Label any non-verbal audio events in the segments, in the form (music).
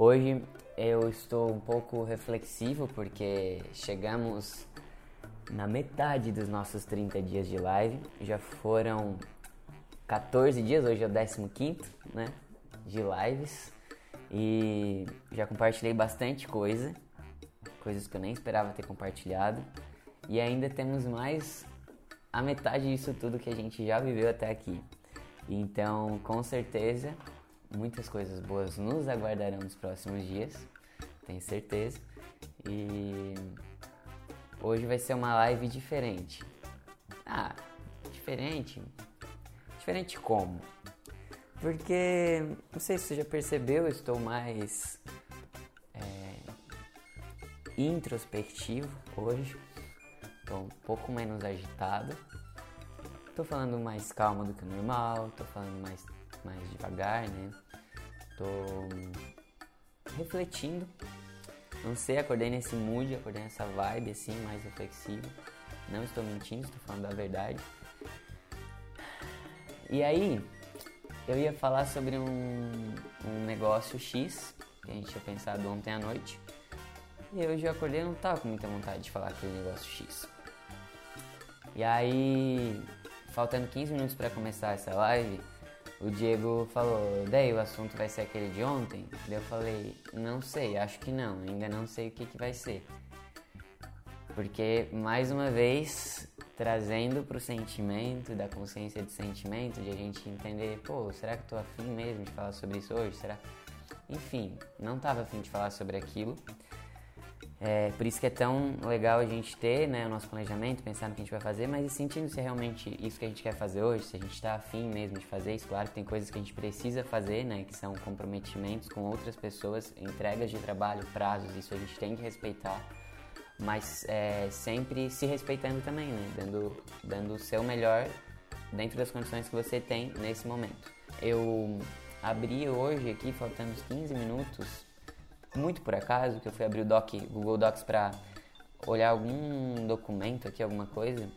Hoje eu estou um pouco reflexivo porque chegamos na metade dos nossos 30 dias de live. Já foram 14 dias, hoje é o 15, né? De lives. E já compartilhei bastante coisa, coisas que eu nem esperava ter compartilhado. E ainda temos mais a metade disso tudo que a gente já viveu até aqui. Então, com certeza, muitas coisas boas nos aguardarão nos próximos dias, tenho certeza. E hoje vai ser uma live diferente. Ah, diferente? Diferente como? Porque, não sei se você já percebeu, eu estou mais é, introspectivo hoje. Estou um pouco menos agitado. Tô falando mais calmo do que o normal, tô falando mais, mais devagar, né? Tô refletindo. Não sei, acordei nesse mood, acordei nessa vibe assim, mais reflexivo. Não estou mentindo, estou falando da verdade. E aí, eu ia falar sobre um, um negócio X que a gente tinha pensado ontem à noite. E hoje eu acordei não tava com muita vontade de falar aquele negócio X. E aí, faltando 15 minutos para começar essa live, o Diego falou: Daí o assunto vai ser aquele de ontem? Daí eu falei: Não sei, acho que não, ainda não sei o que, que vai ser. Porque, mais uma vez, trazendo para o sentimento, da consciência de sentimento, de a gente entender: pô, será que tô afim mesmo de falar sobre isso hoje? Será? Enfim, não tava afim de falar sobre aquilo. É, por isso que é tão legal a gente ter né, o nosso planejamento, pensar no que a gente vai fazer, mas sentindo se é realmente isso que a gente quer fazer hoje, se a gente está afim mesmo de fazer isso. Claro que tem coisas que a gente precisa fazer, né, que são comprometimentos com outras pessoas, entregas de trabalho, prazos, isso a gente tem que respeitar, mas é, sempre se respeitando também, né, dando, dando o seu melhor dentro das condições que você tem nesse momento. Eu abri hoje aqui, faltando uns 15 minutos, muito por acaso, que eu fui abrir o doc, Google Docs para olhar algum documento aqui, alguma coisa.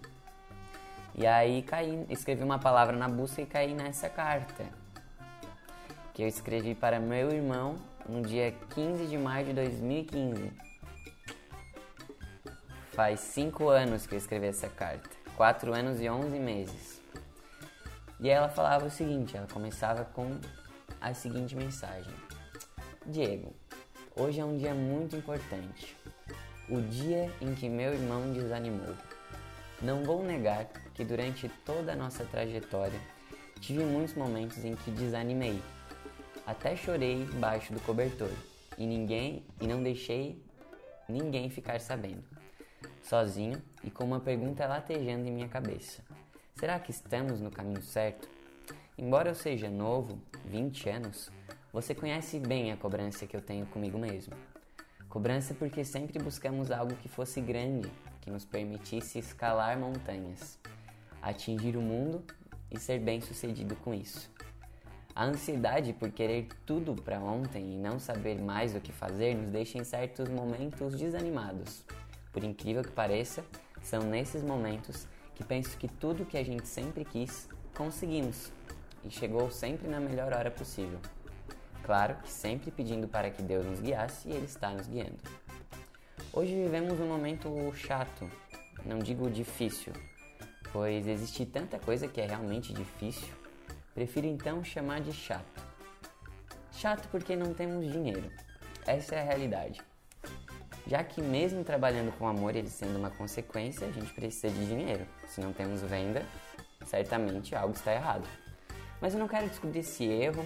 E aí caí, escrevi uma palavra na busca e caí nessa carta. Que eu escrevi para meu irmão no dia 15 de maio de 2015. Faz 5 anos que eu escrevi essa carta. 4 anos e 11 meses. E ela falava o seguinte, ela começava com a seguinte mensagem. Diego, Hoje é um dia muito importante. O dia em que meu irmão desanimou. Não vou negar que durante toda a nossa trajetória tive muitos momentos em que desanimei. Até chorei embaixo do cobertor e ninguém e não deixei ninguém ficar sabendo. Sozinho e com uma pergunta latejando em minha cabeça. Será que estamos no caminho certo? Embora eu seja novo, 20 anos, você conhece bem a cobrança que eu tenho comigo mesmo. Cobrança porque sempre buscamos algo que fosse grande, que nos permitisse escalar montanhas, atingir o mundo e ser bem-sucedido com isso. A ansiedade por querer tudo para ontem e não saber mais o que fazer nos deixa em certos momentos desanimados. Por incrível que pareça, são nesses momentos que penso que tudo que a gente sempre quis, conseguimos e chegou sempre na melhor hora possível. Claro que sempre pedindo para que Deus nos guiasse e Ele está nos guiando. Hoje vivemos um momento chato, não digo difícil, pois existe tanta coisa que é realmente difícil, prefiro então chamar de chato. Chato porque não temos dinheiro, essa é a realidade. Já que, mesmo trabalhando com amor, ele sendo uma consequência, a gente precisa de dinheiro. Se não temos venda, certamente algo está errado. Mas eu não quero descobrir esse erro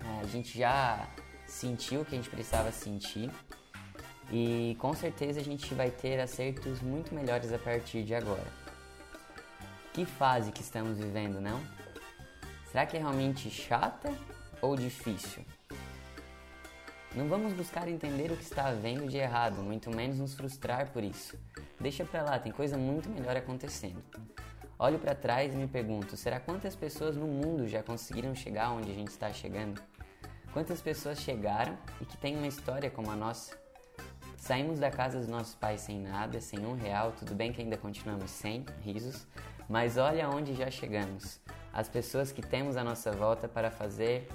a gente já sentiu o que a gente precisava sentir e com certeza a gente vai ter acertos muito melhores a partir de agora. Que fase que estamos vivendo, não? Será que é realmente chata ou difícil? Não vamos buscar entender o que está havendo de errado, muito menos nos frustrar por isso. Deixa pra lá, tem coisa muito melhor acontecendo. Olho para trás e me pergunto: será quantas pessoas no mundo já conseguiram chegar onde a gente está chegando? Quantas pessoas chegaram e que têm uma história como a nossa? Saímos da casa dos nossos pais sem nada, sem um real, tudo bem que ainda continuamos sem risos, mas olha onde já chegamos. As pessoas que temos à nossa volta para fazer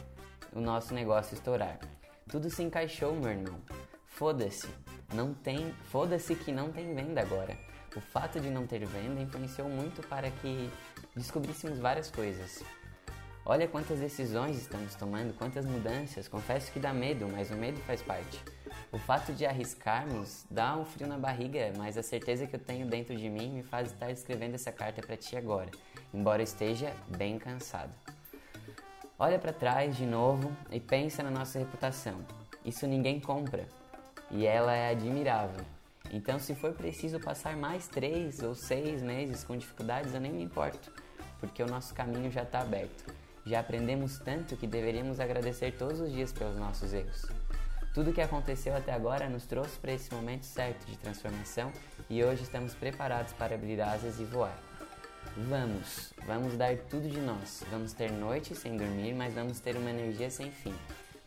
o nosso negócio estourar. Tudo se encaixou, meu irmão. Foda-se. Não tem, foda-se que não tem venda agora. O fato de não ter venda influenciou muito para que descobríssemos várias coisas. Olha quantas decisões estamos tomando, quantas mudanças. Confesso que dá medo, mas o medo faz parte. O fato de arriscarmos dá um frio na barriga, mas a certeza que eu tenho dentro de mim me faz estar escrevendo essa carta para ti agora, embora esteja bem cansado. Olha para trás de novo e pensa na nossa reputação. Isso ninguém compra e ela é admirável. Então, se for preciso passar mais três ou seis meses com dificuldades, eu nem me importo, porque o nosso caminho já está aberto. Já aprendemos tanto que deveríamos agradecer todos os dias pelos nossos erros. Tudo o que aconteceu até agora nos trouxe para esse momento certo de transformação e hoje estamos preparados para abrir asas e voar. Vamos, vamos dar tudo de nós. Vamos ter noites sem dormir, mas vamos ter uma energia sem fim.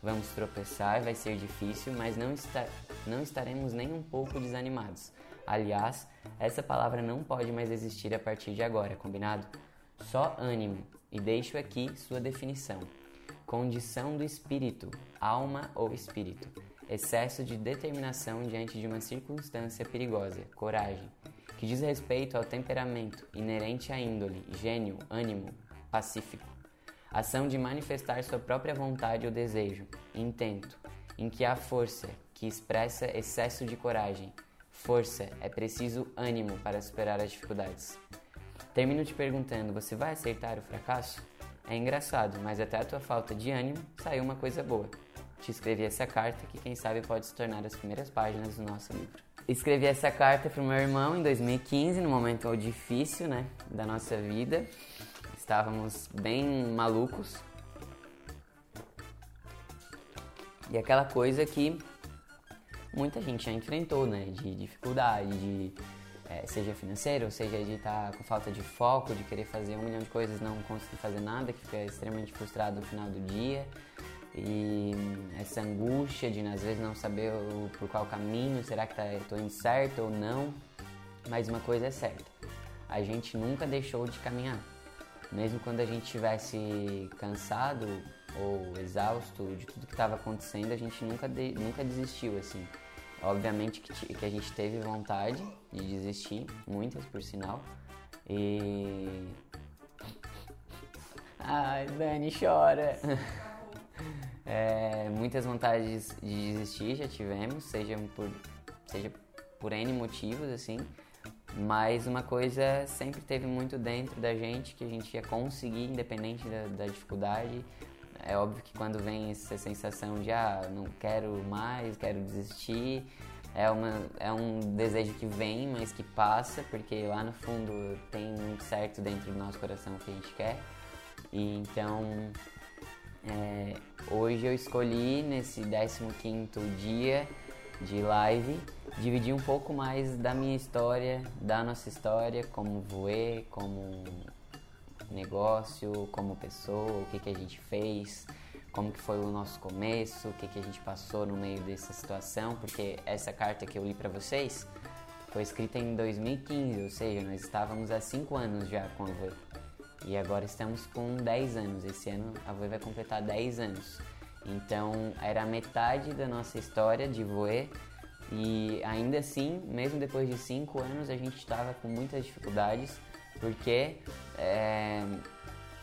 Vamos tropeçar, vai ser difícil, mas não, está, não estaremos nem um pouco desanimados. Aliás, essa palavra não pode mais existir a partir de agora, combinado? Só ânimo, e deixo aqui sua definição. Condição do espírito, alma ou espírito. Excesso de determinação diante de uma circunstância perigosa, coragem, que diz respeito ao temperamento inerente à índole, gênio, ânimo, pacífico. Ação de manifestar sua própria vontade ou desejo, intento, em que há força, que expressa excesso de coragem. Força, é preciso ânimo para superar as dificuldades. Termino te perguntando: você vai aceitar o fracasso? É engraçado, mas até a tua falta de ânimo saiu uma coisa boa. Te escrevi essa carta que quem sabe pode se tornar as primeiras páginas do nosso livro. Escrevi essa carta para o meu irmão em 2015, no momento difícil, né, da nossa vida. Estávamos bem malucos. E aquela coisa que muita gente já enfrentou, né, de dificuldade, de é, seja financeiro, seja de estar tá com falta de foco, de querer fazer um milhão de coisas não conseguir fazer nada, que fica extremamente frustrado no final do dia. E essa angústia de às vezes não saber o, por qual caminho, será que tá, estou indo certo ou não. Mas uma coisa é certa, a gente nunca deixou de caminhar. Mesmo quando a gente estivesse cansado ou exausto de tudo que estava acontecendo, a gente nunca, de, nunca desistiu assim. Obviamente que, que a gente teve vontade de desistir, muitas por sinal. E. Ai, Dani chora! (laughs) é, muitas vontades de desistir já tivemos, seja por, seja por N motivos, assim. Mas uma coisa sempre teve muito dentro da gente que a gente ia conseguir, independente da, da dificuldade. É óbvio que quando vem essa sensação de ah, não quero mais, quero desistir, é, uma, é um desejo que vem, mas que passa, porque lá no fundo tem muito certo dentro do nosso coração que a gente quer. E então é, hoje eu escolhi nesse 15 dia de live dividir um pouco mais da minha história, da nossa história, como voer, como negócio, como pessoa, o que, que a gente fez, como que foi o nosso começo, o que, que a gente passou no meio dessa situação, porque essa carta que eu li para vocês foi escrita em 2015, ou seja, nós estávamos há 5 anos já com a Voe. E agora estamos com 10 anos. Esse ano a Voe vai completar 10 anos. Então era metade da nossa história de Voe e ainda assim, mesmo depois de 5 anos, a gente estava com muitas dificuldades porque é,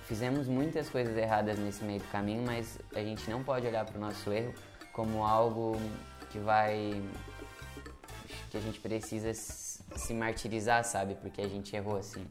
fizemos muitas coisas erradas nesse meio do caminho, mas a gente não pode olhar para o nosso erro como algo que vai. que a gente precisa se martirizar, sabe? Porque a gente errou assim.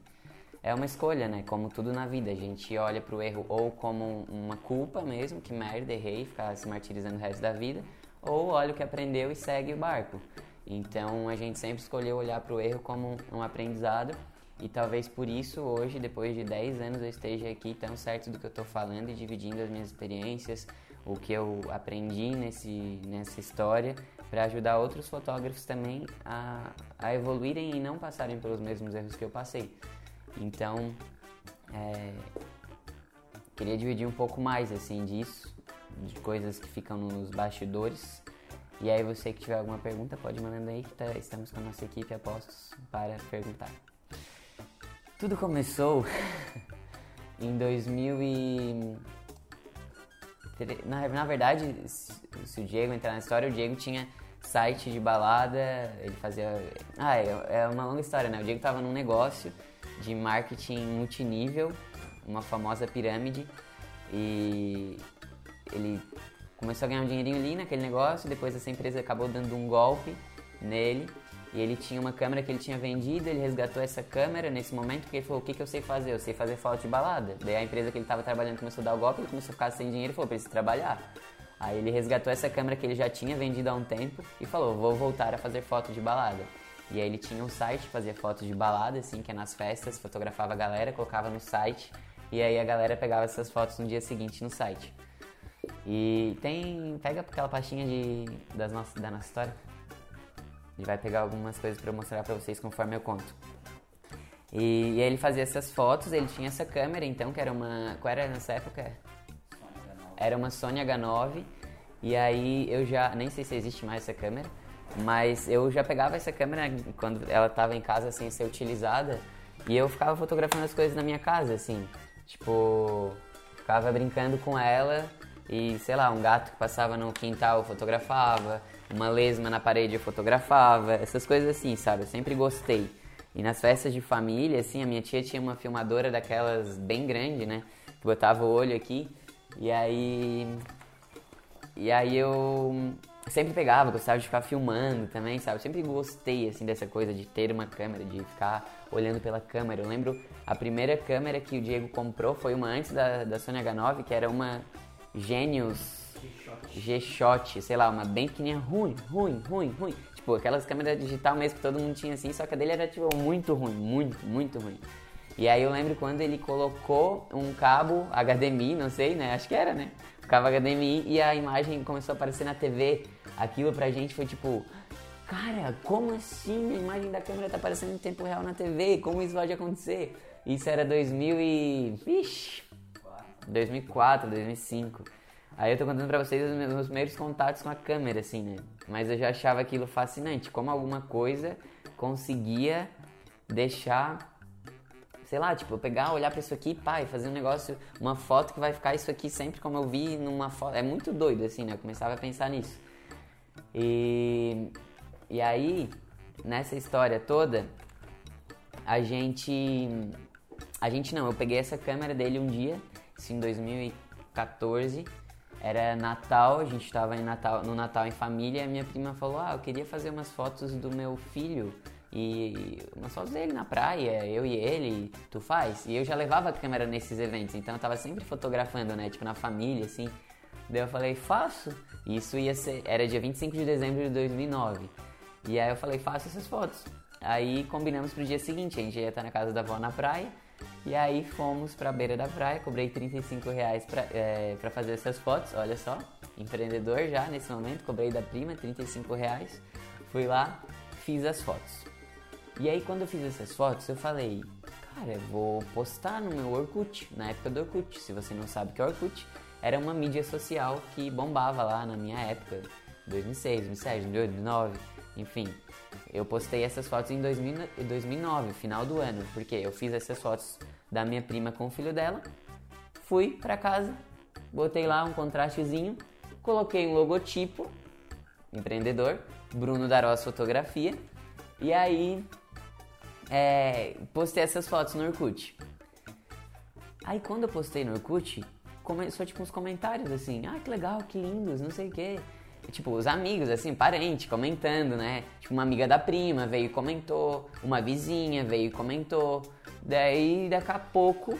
É uma escolha, né? Como tudo na vida. A gente olha para o erro ou como uma culpa mesmo, que merda, errei, ficar se martirizando o resto da vida, ou olha o que aprendeu e segue o barco. Então a gente sempre escolheu olhar para o erro como um aprendizado e talvez por isso hoje, depois de 10 anos, eu esteja aqui tão certo do que eu estou falando e dividindo as minhas experiências, o que eu aprendi nesse, nessa história, para ajudar outros fotógrafos também a, a evoluírem e não passarem pelos mesmos erros que eu passei. Então, é, queria dividir um pouco mais assim disso, de coisas que ficam nos bastidores. E aí você que tiver alguma pergunta pode mandando aí que tá, estamos com a nossa equipe apostos para perguntar. Tudo começou (laughs) em 2000 e... Na, na verdade, se, o Diego entrar na história, o Diego tinha site de balada, ele fazia. Ah, é, é uma longa história, né? O Diego tava num negócio de marketing multinível, uma famosa pirâmide, e ele começou a ganhar um dinheirinho ali naquele negócio, depois essa empresa acabou dando um golpe nele, e ele tinha uma câmera que ele tinha vendido, ele resgatou essa câmera nesse momento, porque ele falou, o que, que eu sei fazer? Eu sei fazer foto de balada. Daí a empresa que ele estava trabalhando começou a dar o golpe, ele começou a ficar sem dinheiro e falou, preciso trabalhar. Aí ele resgatou essa câmera que ele já tinha vendido há um tempo e falou: vou voltar a fazer foto de balada. E aí ele tinha um site, fazia fotos de balada, assim, que é nas festas, fotografava a galera, colocava no site e aí a galera pegava essas fotos no dia seguinte no site. E tem. Pega aquela pastinha de, das nossas, da nossa história. Gente vai pegar algumas coisas para mostrar para vocês conforme eu conto. E, e aí ele fazia essas fotos, ele tinha essa câmera então, que era uma. Qual era nessa época? Era uma Sony H9 e aí eu já, nem sei se existe mais essa câmera, mas eu já pegava essa câmera quando ela estava em casa sem ser utilizada e eu ficava fotografando as coisas na minha casa, assim. Tipo, ficava brincando com ela e, sei lá, um gato que passava no quintal eu fotografava, uma lesma na parede eu fotografava, essas coisas assim, sabe? Eu sempre gostei. E nas festas de família, assim, a minha tia tinha uma filmadora daquelas bem grande, né? Que botava o olho aqui e aí. E aí eu sempre pegava, gostava de ficar filmando também, sabe? Sempre gostei, assim, dessa coisa de ter uma câmera, de ficar olhando pela câmera. Eu lembro a primeira câmera que o Diego comprou foi uma antes da, da Sony H9, que era uma Genius G-Shot, sei lá, uma bem pequenininha, ruim, ruim, ruim, ruim. Tipo, aquelas câmeras digital mesmo que todo mundo tinha assim, só que a dele era, tipo, muito ruim, muito, muito ruim. E aí eu lembro quando ele colocou um cabo HDMI, não sei, né? Acho que era, né? Cabo HDMI e a imagem começou a aparecer na TV. Aquilo pra gente foi tipo, cara, como assim a imagem da câmera tá aparecendo em tempo real na TV? Como isso pode acontecer? Isso era 2000 e... Vixe, 2004, 2005. Aí eu tô contando pra vocês os meus primeiros contatos com a câmera, assim, né? Mas eu já achava aquilo fascinante, como alguma coisa conseguia deixar sei lá, tipo, eu pegar, olhar para isso aqui, pai, fazer um negócio, uma foto que vai ficar isso aqui sempre como eu vi numa foto. É muito doido, assim, né? Eu começava a pensar nisso. E, e aí, nessa história toda, a gente. A gente não, eu peguei essa câmera dele um dia, assim, em 2014. Era Natal, a gente estava Natal, no Natal em família e a minha prima falou: Ah, eu queria fazer umas fotos do meu filho e umas fotos dele na praia, eu e ele, tu faz? E eu já levava a câmera nesses eventos, então eu tava sempre fotografando, né? Tipo, na família, assim. Daí eu falei, faço. E isso ia ser, era dia 25 de dezembro de 2009. E aí eu falei, faço essas fotos. Aí combinamos pro dia seguinte, a gente ia estar na casa da avó na praia. E aí fomos pra beira da praia, cobrei 35 reais pra, é, pra fazer essas fotos, olha só. Empreendedor já nesse momento, cobrei da prima 35 reais. Fui lá, fiz as fotos. E aí quando eu fiz essas fotos, eu falei, cara, eu vou postar no meu Orkut, na época do Orkut. Se você não sabe que é Orkut, era uma mídia social que bombava lá na minha época, 2006, 2007, 2008, 2009, enfim. Eu postei essas fotos em 2009, final do ano, porque eu fiz essas fotos da minha prima com o filho dela, fui para casa, botei lá um contrastezinho, coloquei um logotipo, empreendedor, Bruno Darós Fotografia, e aí é, postei essas fotos no Orkut. Aí quando eu postei no Orkut, começou tipo uns comentários assim, ah, que legal, que lindos, não sei o quê. tipo, os amigos, assim, parente, comentando, né? Tipo, uma amiga da prima veio e comentou, uma vizinha veio e comentou. Daí, daqui a pouco,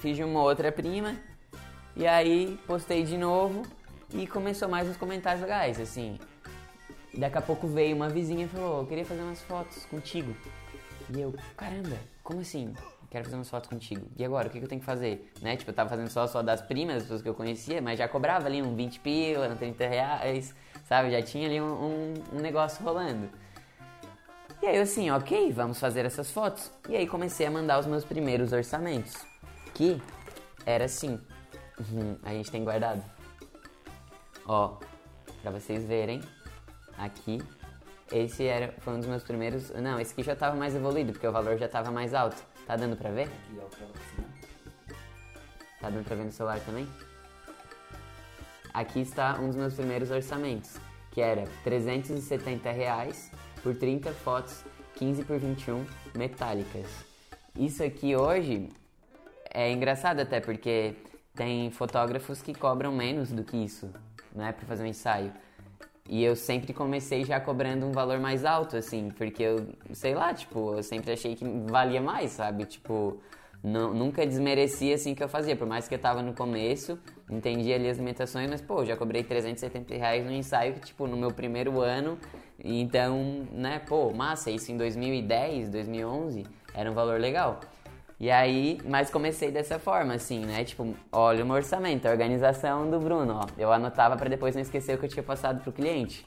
fiz uma outra prima, e aí postei de novo e começou mais uns comentários legais, assim. Daqui a pouco veio uma vizinha e falou, eu queria fazer umas fotos contigo. E eu, caramba, como assim? Quero fazer umas fotos contigo. E agora, o que, que eu tenho que fazer? Né? Tipo, eu tava fazendo só, só das primas, das pessoas que eu conhecia, mas já cobrava ali um 20 pila, um 30 reais, sabe? Já tinha ali um, um, um negócio rolando. E aí eu assim, ok, vamos fazer essas fotos. E aí comecei a mandar os meus primeiros orçamentos. Que era assim. Uhum, a gente tem guardado. Ó, pra vocês verem, aqui esse era, foi um dos meus primeiros. Não, esse aqui já estava mais evoluído, porque o valor já estava mais alto. Tá dando pra ver? Tá dando pra ver no celular também? aqui está um dos meus primeiros orçamentos, que era 370 reais por 30 fotos 15 por 21 metálicas. Isso aqui hoje é engraçado até porque tem fotógrafos que cobram menos do que isso, não é para fazer um ensaio. E eu sempre comecei já cobrando um valor mais alto, assim, porque eu, sei lá, tipo, eu sempre achei que valia mais, sabe? Tipo, não, nunca desmerecia assim que eu fazia, por mais que eu tava no começo, entendia ali as limitações, mas pô, já cobrei 370 reais no ensaio, tipo, no meu primeiro ano, então, né, pô, massa, isso em 2010, 2011, era um valor legal. E aí, mas comecei dessa forma, assim, né? Tipo, olha o meu orçamento, a organização do Bruno, ó. Eu anotava para depois não esquecer o que eu tinha passado pro cliente.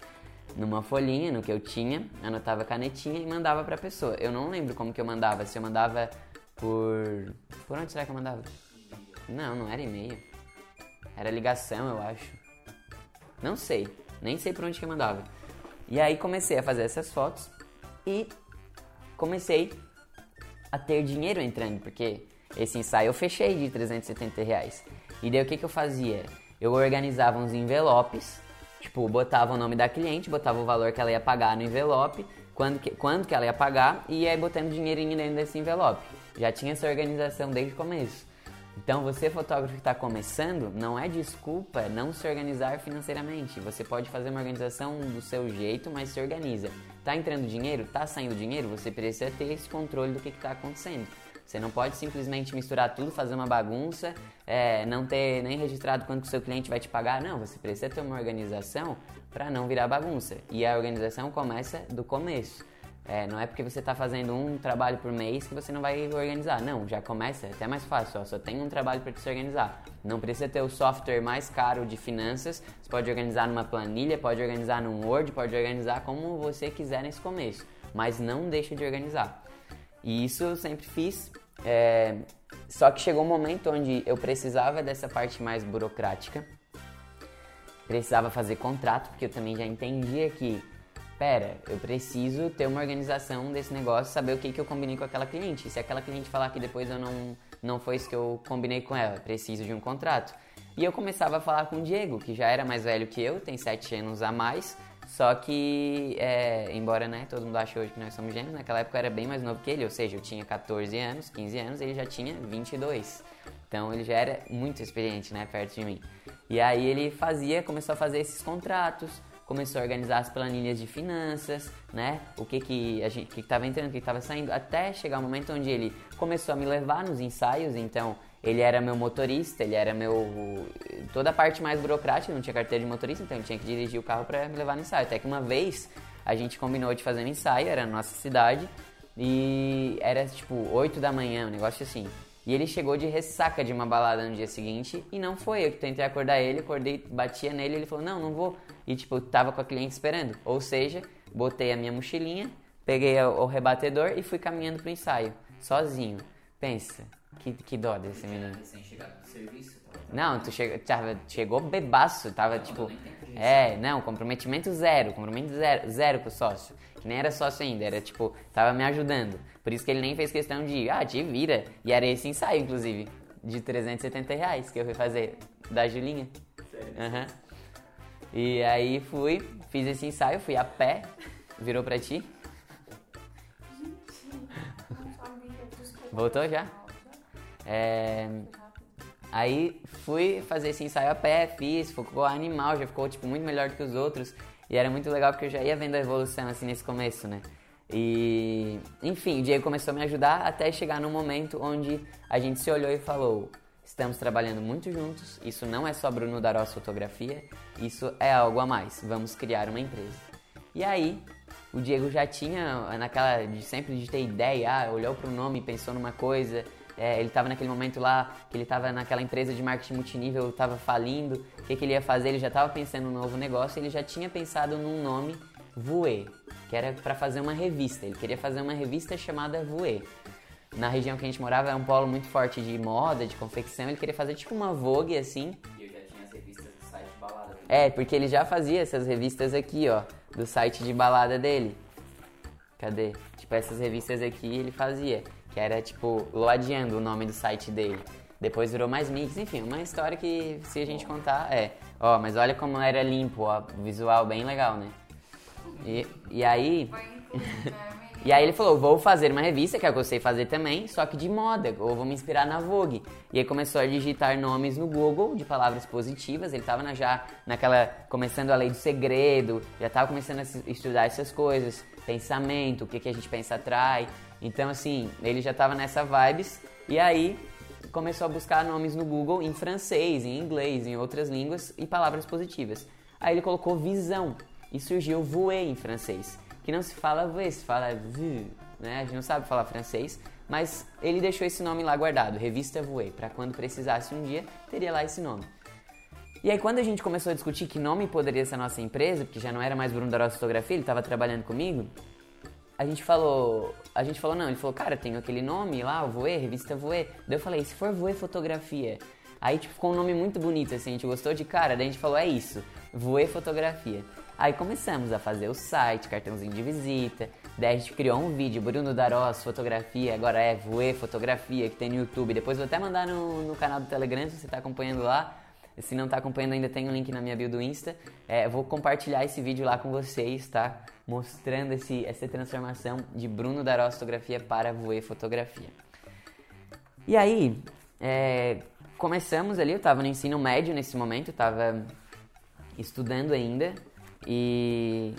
Numa folhinha, no que eu tinha, anotava canetinha e mandava pra pessoa. Eu não lembro como que eu mandava, se eu mandava por. Por onde será que eu mandava? Não, não era e-mail. Era ligação, eu acho. Não sei. Nem sei por onde que eu mandava. E aí comecei a fazer essas fotos e comecei a ter dinheiro entrando, porque esse ensaio eu fechei de 370 reais. E daí o que, que eu fazia? Eu organizava uns envelopes, tipo, botava o nome da cliente, botava o valor que ela ia pagar no envelope, quando que, quando que ela ia pagar, e ia botando dinheirinho dentro desse envelope. Já tinha essa organização desde o começo. Então, você fotógrafo que está começando, não é desculpa não se organizar financeiramente. Você pode fazer uma organização do seu jeito, mas se organiza. Tá entrando dinheiro? Tá saindo dinheiro? Você precisa ter esse controle do que está acontecendo. Você não pode simplesmente misturar tudo, fazer uma bagunça, é, não ter nem registrado quanto o seu cliente vai te pagar. Não, você precisa ter uma organização para não virar bagunça. E a organização começa do começo. É, não é porque você está fazendo um trabalho por mês que você não vai organizar. Não, já começa, é até mais fácil. Ó, só tem um trabalho para se organizar. Não precisa ter o software mais caro de finanças. Você pode organizar numa planilha, pode organizar num Word, pode organizar como você quiser nesse começo. Mas não deixa de organizar. E isso eu sempre fiz. É, só que chegou um momento onde eu precisava dessa parte mais burocrática. Precisava fazer contrato, porque eu também já entendia que pera, eu preciso ter uma organização desse negócio, saber o que, que eu combinei com aquela cliente. Se aquela cliente falar que depois eu não, não foi isso que eu combinei com ela, preciso de um contrato. E eu começava a falar com o Diego, que já era mais velho que eu, tem sete anos a mais, só que, é, embora né, todo mundo ache hoje que nós somos gêmeos, naquela época eu era bem mais novo que ele, ou seja, eu tinha 14 anos, 15 anos, ele já tinha 22. Então ele já era muito experiente, né, perto de mim. E aí ele fazia, começou a fazer esses contratos, começou a organizar as planilhas de finanças, né? O que que a gente, que estava entrando, o que estava saindo, até chegar o momento onde ele começou a me levar nos ensaios. Então ele era meu motorista, ele era meu toda a parte mais burocrática, não tinha carteira de motorista, então ele tinha que dirigir o carro para me levar no ensaio. Até que uma vez a gente combinou de fazer um ensaio, era na nossa cidade e era tipo 8 da manhã, um negócio assim. E ele chegou de ressaca de uma balada no dia seguinte e não foi. Eu tentei acordar ele, acordei, batia nele, ele falou: "Não, não vou". E tipo, tava com a cliente esperando. Ou seja, botei a minha mochilinha, peguei o rebatedor e fui caminhando pro ensaio, sozinho. Pensa, que, que dó desse menino. Sem chegar do serviço, Não, tu chegou, tava, chegou bebaço, tava tipo. É, não, comprometimento zero, comprometimento zero, zero com o sócio. Que nem era sócio ainda, era tipo, tava me ajudando. Por isso que ele nem fez questão de, ah, te vira. E era esse ensaio, inclusive, de 370 reais que eu fui fazer da Julinha. Sério? Aham. E aí fui, fiz esse ensaio, fui a pé, virou pra ti. Voltou já? É, aí fui fazer esse ensaio a pé, fiz, ficou animal, já ficou tipo muito melhor do que os outros. E era muito legal porque eu já ia vendo a evolução assim nesse começo, né? E enfim, o Diego começou a me ajudar até chegar num momento onde a gente se olhou e falou: estamos trabalhando muito juntos, isso não é só Bruno Darós Fotografia, isso é algo a mais, vamos criar uma empresa. E aí, o Diego já tinha naquela de sempre de ter ideia, ah, olhou para o nome, pensou numa coisa, é, ele estava naquele momento lá que ele estava naquela empresa de marketing multinível, estava falindo, o que, que ele ia fazer? Ele já estava pensando num novo negócio, ele já tinha pensado num nome Voe, que era para fazer uma revista. Ele queria fazer uma revista chamada Voe. Na região que a gente morava era um polo muito forte de moda, de confecção. Ele queria fazer tipo uma Vogue assim. E eu já tinha as revistas do site balada. também. É, porque ele já fazia essas revistas aqui, ó, do site de balada dele. Cadê? Tipo, essas revistas aqui ele fazia, que era tipo Loadeando o nome do site dele. Depois virou mais mix, enfim, uma história que se a gente contar é. Ó, mas olha como era limpo, ó, visual bem legal, né? E, e aí. (laughs) E aí ele falou, vou fazer uma revista, que é o que eu sei fazer também, só que de moda, ou vou me inspirar na Vogue. E aí começou a digitar nomes no Google de palavras positivas, ele estava na, já naquela, começando a lei do segredo, já estava começando a estudar essas coisas, pensamento, o que, que a gente pensa atrai. Então assim, ele já estava nessa vibes, e aí começou a buscar nomes no Google em francês, em inglês, em outras línguas e palavras positivas. Aí ele colocou visão, e surgiu voer em francês que não se fala V, se fala V, né? A gente não sabe falar francês, mas ele deixou esse nome lá guardado, Revista Voe, para quando precisasse um dia, teria lá esse nome. E aí quando a gente começou a discutir que nome poderia ser a nossa empresa, porque já não era mais Bruno da Rosa Fotografia, ele estava trabalhando comigo, a gente falou, a gente falou não, ele falou, cara, tem aquele nome lá, Voe, Revista Voe. Daí eu falei, se for Voe Fotografia, aí tipo, ficou um nome muito bonito, assim, a gente gostou de cara, daí a gente falou, é isso, Voe Fotografia. Aí começamos a fazer o site, cartãozinho de visita. Daí a gente criou um vídeo, Bruno Darós, fotografia, agora é Voe Fotografia, que tem no YouTube. Depois vou até mandar no, no canal do Telegram se você está acompanhando lá. Se não está acompanhando ainda tem um link na minha bio do Insta. É, vou compartilhar esse vídeo lá com vocês, tá? Mostrando esse, essa transformação de Bruno Darós Fotografia para Voe Fotografia. E aí, é, começamos ali, eu estava no ensino médio nesse momento, estava estudando ainda. E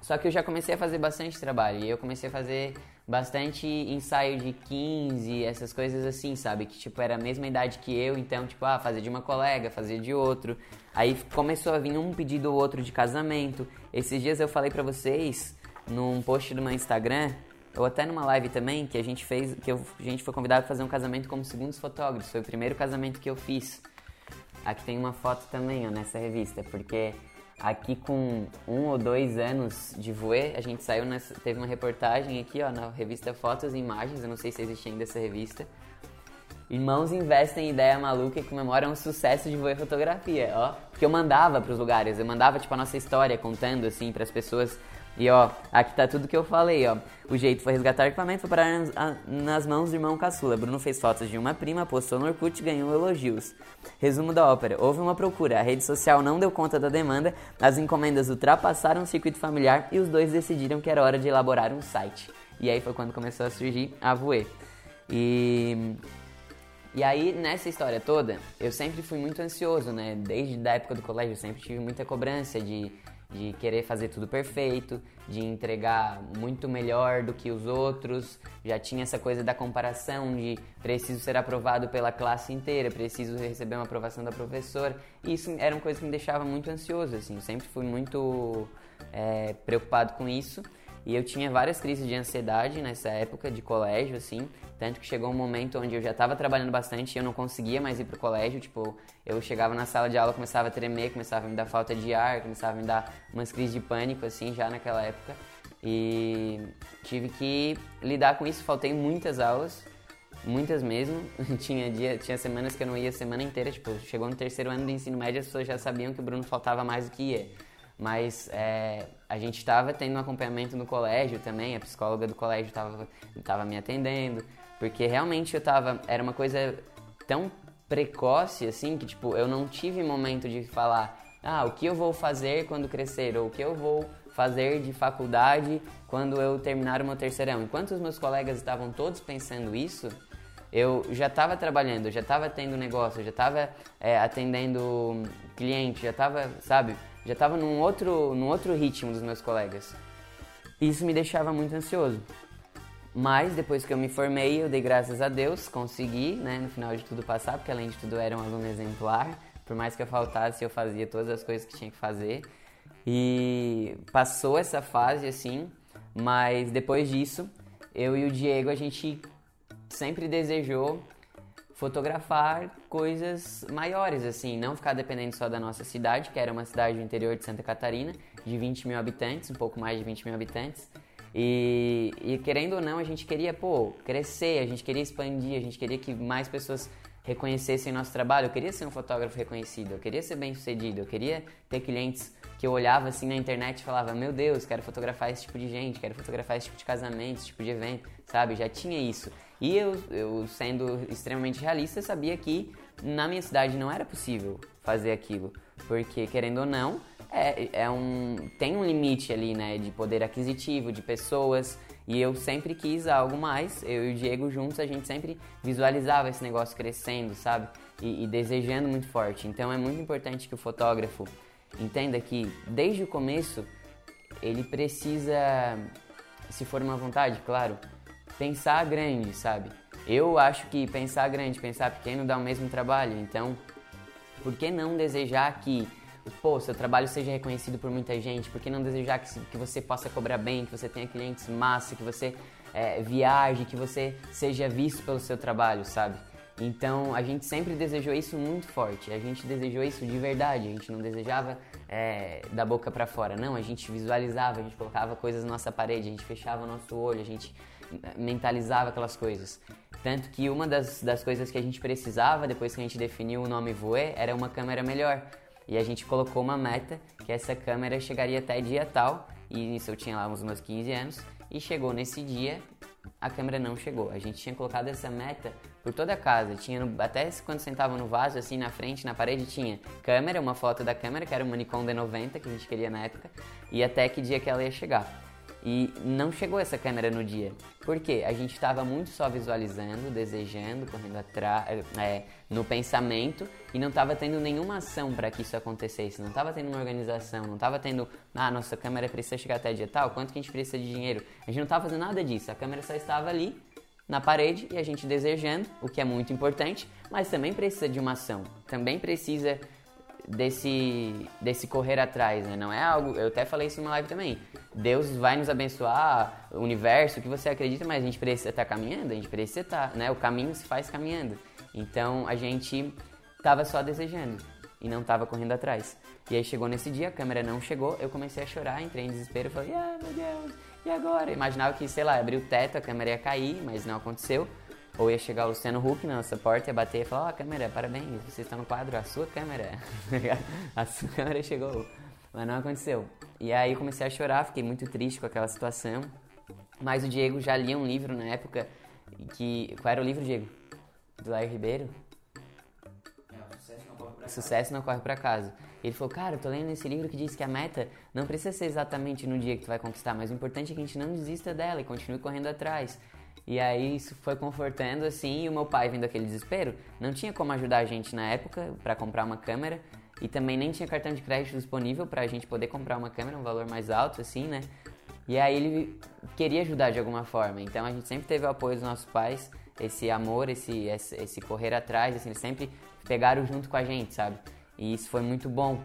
só que eu já comecei a fazer bastante trabalho. E eu comecei a fazer bastante ensaio de 15, essas coisas assim, sabe? Que tipo era a mesma idade que eu, então tipo, ah, fazer de uma colega, fazer de outro. Aí começou a vir um pedido ou outro de casamento. Esses dias eu falei pra vocês num post do meu Instagram, ou até numa live também, que a gente fez, que eu, a gente foi convidado a fazer um casamento como segundos fotógrafos. Foi o primeiro casamento que eu fiz. Aqui tem uma foto também, ó, nessa revista, porque Aqui com um ou dois anos de voe, a gente saiu nessa, teve uma reportagem aqui, ó, na revista Fotos e Imagens, eu não sei se existe ainda essa revista. Irmãos investem em ideia maluca e comemoram o sucesso de voe fotografia, ó. Que eu mandava para os lugares, eu mandava tipo a nossa história contando assim para as pessoas e ó, aqui tá tudo que eu falei, ó. O jeito foi resgatar o equipamento, foi parar nas mãos do irmão caçula. Bruno fez fotos de uma prima, postou no Orkut e ganhou elogios. Resumo da ópera: houve uma procura, a rede social não deu conta da demanda, as encomendas ultrapassaram o circuito familiar e os dois decidiram que era hora de elaborar um site. E aí foi quando começou a surgir a Voe. E e aí, nessa história toda, eu sempre fui muito ansioso, né? Desde a época do colégio, eu sempre tive muita cobrança de de querer fazer tudo perfeito, de entregar muito melhor do que os outros. Já tinha essa coisa da comparação de preciso ser aprovado pela classe inteira, preciso receber uma aprovação da professora. E isso era uma coisa que me deixava muito ansioso, assim. Eu sempre fui muito é, preocupado com isso. E eu tinha várias crises de ansiedade nessa época de colégio, assim. Tanto que chegou um momento onde eu já estava trabalhando bastante e eu não conseguia mais ir pro colégio. Tipo, eu chegava na sala de aula, começava a tremer, começava a me dar falta de ar, começava a me dar umas crises de pânico, assim, já naquela época. E tive que lidar com isso. Faltei muitas aulas, muitas mesmo. (laughs) tinha, dia, tinha semanas que eu não ia a semana inteira. Tipo, chegou no terceiro ano do ensino médio, as pessoas já sabiam que o Bruno faltava mais do que ia. Mas é, a gente estava tendo um acompanhamento no colégio também, a psicóloga do colégio estava me atendendo. Porque realmente eu tava. Era uma coisa tão precoce assim que, tipo, eu não tive momento de falar, ah, o que eu vou fazer quando crescer, ou o que eu vou fazer de faculdade quando eu terminar o meu terceirão. Enquanto os meus colegas estavam todos pensando isso, eu já estava trabalhando, já estava tendo negócio, já estava é, atendendo cliente, já estava, sabe, já estava num outro, num outro ritmo dos meus colegas. Isso me deixava muito ansioso. Mas depois que eu me formei, eu dei graças a Deus, consegui, né, no final de tudo passar, porque além de tudo eu era um aluno exemplar. Por mais que eu faltasse, eu fazia todas as coisas que tinha que fazer. E passou essa fase assim, mas depois disso, eu e o Diego a gente sempre desejou fotografar coisas maiores, assim, não ficar dependendo só da nossa cidade, que era uma cidade do interior de Santa Catarina, de 20 mil habitantes, um pouco mais de 20 mil habitantes. E, e, querendo ou não, a gente queria, pô, crescer, a gente queria expandir, a gente queria que mais pessoas reconhecessem nosso trabalho. Eu queria ser um fotógrafo reconhecido, eu queria ser bem sucedido, eu queria ter clientes que eu olhava assim na internet e falava: Meu Deus, quero fotografar esse tipo de gente, quero fotografar esse tipo de casamento, esse tipo de evento, sabe? Já tinha isso. E eu, eu sendo extremamente realista, sabia que na minha cidade não era possível fazer aquilo, porque querendo ou não, é, é um, tem um limite ali, né, de poder aquisitivo, de pessoas, e eu sempre quis algo mais. Eu e o Diego juntos, a gente sempre visualizava esse negócio crescendo, sabe? E, e desejando muito forte. Então é muito importante que o fotógrafo entenda que desde o começo ele precisa, se for uma vontade, claro, pensar grande, sabe? Eu acho que pensar grande, pensar pequeno dá o mesmo trabalho. Então, por que não desejar que pô, seu trabalho seja reconhecido por muita gente, por que não desejar que, que você possa cobrar bem, que você tenha clientes massa, que você é, viaje, que você seja visto pelo seu trabalho, sabe? Então a gente sempre desejou isso muito forte, a gente desejou isso de verdade, a gente não desejava é, da boca para fora, não, a gente visualizava, a gente colocava coisas na nossa parede, a gente fechava o nosso olho, a gente mentalizava aquelas coisas. Tanto que uma das, das coisas que a gente precisava, depois que a gente definiu o nome Voe, era uma câmera melhor. E a gente colocou uma meta que essa câmera chegaria até dia tal, e isso eu tinha lá uns meus 15 anos, e chegou nesse dia, a câmera não chegou. A gente tinha colocado essa meta por toda a casa, tinha no, até quando sentava no vaso, assim na frente, na parede, tinha câmera, uma foto da câmera, que era uma Nikon D90 que a gente queria na época, e até que dia que ela ia chegar. E não chegou essa câmera no dia. Por quê? A gente estava muito só visualizando, desejando, correndo atrás, é, no pensamento e não estava tendo nenhuma ação para que isso acontecesse. Não estava tendo uma organização, não estava tendo, ah, nossa câmera precisa chegar até dia tal, quanto que a gente precisa de dinheiro? A gente não estava fazendo nada disso. A câmera só estava ali na parede e a gente desejando, o que é muito importante, mas também precisa de uma ação. Também precisa desse, desse correr atrás, né? Não é algo. Eu até falei isso numa live também. Deus vai nos abençoar, o universo, o que você acredita, mas a gente precisa estar caminhando, a gente precisa estar, né? O caminho se faz caminhando. Então a gente tava só desejando e não tava correndo atrás. E aí chegou nesse dia, a câmera não chegou, eu comecei a chorar, entrei em desespero, falei, ah, meu Deus, e agora? Imaginava que, sei lá, abrir o teto, a câmera ia cair, mas não aconteceu. Ou ia chegar o Luciano Huck na nossa porta, ia bater e falar, ó, oh, câmera, parabéns, você está no quadro, a sua câmera. (laughs) a sua câmera chegou. Mas não aconteceu. E aí comecei a chorar, fiquei muito triste com aquela situação. Mas o Diego já lia um livro na época que... Qual era o livro, Diego? Do Lair Ribeiro? É, sucesso não corre por acaso. Ele falou, cara, eu tô lendo esse livro que diz que a meta não precisa ser exatamente no dia que tu vai conquistar, mas o importante é que a gente não desista dela e continue correndo atrás. E aí isso foi confortando assim, e o meu pai vendo aquele desespero, não tinha como ajudar a gente na época para comprar uma câmera e também nem tinha cartão de crédito disponível para a gente poder comprar uma câmera, um valor mais alto assim, né? E aí ele queria ajudar de alguma forma. Então a gente sempre teve o apoio dos nossos pais, esse amor, esse esse, correr atrás, assim, eles sempre pegaram junto com a gente, sabe? E isso foi muito bom.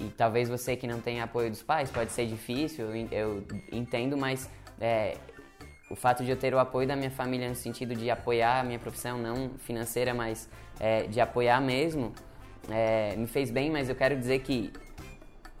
E talvez você que não tenha apoio dos pais, pode ser difícil, eu entendo, mas é, o fato de eu ter o apoio da minha família no sentido de apoiar a minha profissão, não financeira, mas é, de apoiar mesmo, é, me fez bem, mas eu quero dizer que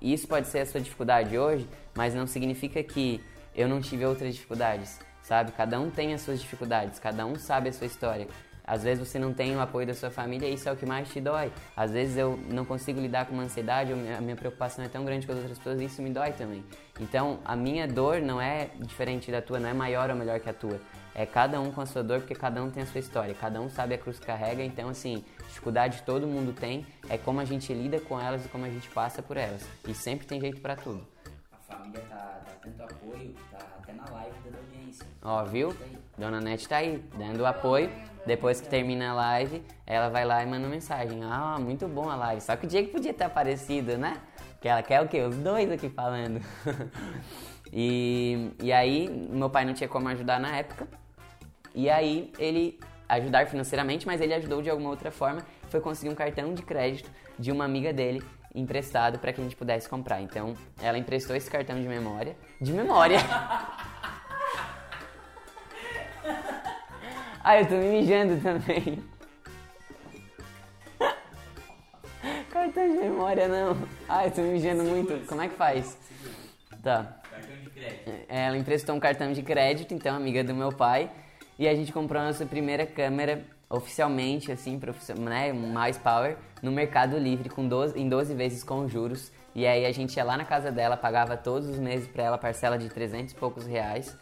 isso pode ser a sua dificuldade hoje, mas não significa que eu não tive outras dificuldades, sabe? Cada um tem as suas dificuldades, cada um sabe a sua história. Às vezes você não tem o apoio da sua família e isso é o que mais te dói. Às vezes eu não consigo lidar com uma ansiedade, a minha preocupação é tão grande com as outras pessoas e isso me dói também. Então a minha dor não é diferente da tua, não é maior ou melhor que a tua. É cada um com a sua dor porque cada um tem a sua história, cada um sabe a cruz que carrega. Então, assim, dificuldade todo mundo tem, é como a gente lida com elas e como a gente passa por elas. E sempre tem jeito para tudo. A família tá, tá tanto apoio, tá até na live da audiência. Ó, viu? Dona Nete tá aí, dando apoio. Depois que termina a live, ela vai lá e manda mensagem. Ah, muito bom a live. Só que o Diego podia ter aparecido, né? Porque ela quer o quê? Os dois aqui falando. (laughs) e, e aí, meu pai não tinha como ajudar na época. E aí, ele ajudar financeiramente, mas ele ajudou de alguma outra forma. Foi conseguir um cartão de crédito de uma amiga dele emprestado para que a gente pudesse comprar. Então, ela emprestou esse cartão de memória. De memória! (laughs) Ah, eu tô me mijando também. Cartão de memória não. Ah, eu tô me mijando muito. Como é que faz? Tá. Cartão de crédito. É, ela emprestou um cartão de crédito, então, amiga do meu pai. E a gente comprou a nossa primeira câmera oficialmente, assim, né, mais power, no Mercado Livre, com 12, em 12 vezes com juros. E aí a gente ia lá na casa dela, pagava todos os meses pra ela parcela de 300 e poucos reais.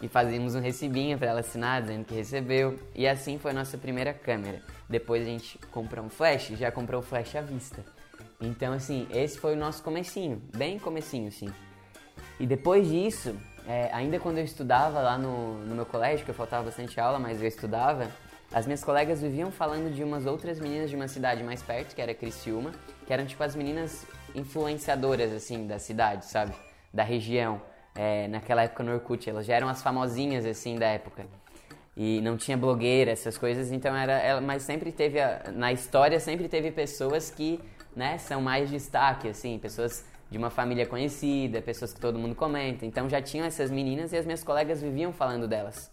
e fazíamos um recibinho para ela assinar dizendo que recebeu. E assim foi a nossa primeira câmera. Depois a gente comprou um flash, já comprou o flash à vista. Então assim, esse foi o nosso comecinho, bem comecinho sim. E depois disso, é, ainda quando eu estudava lá no, no meu colégio, que eu faltava bastante aula, mas eu estudava, as minhas colegas viviam falando de umas outras meninas de uma cidade mais perto, que era Criciúma, que eram tipo as meninas influenciadoras, assim, da cidade, sabe? Da região. É, naquela época no Orkut, elas já eram as famosinhas, assim, da época. E não tinha blogueira, essas coisas, então era... Mas sempre teve, na história, sempre teve pessoas que, né, são mais destaque, assim, pessoas de uma família conhecida, pessoas que todo mundo comenta. Então já tinham essas meninas e as minhas colegas viviam falando delas.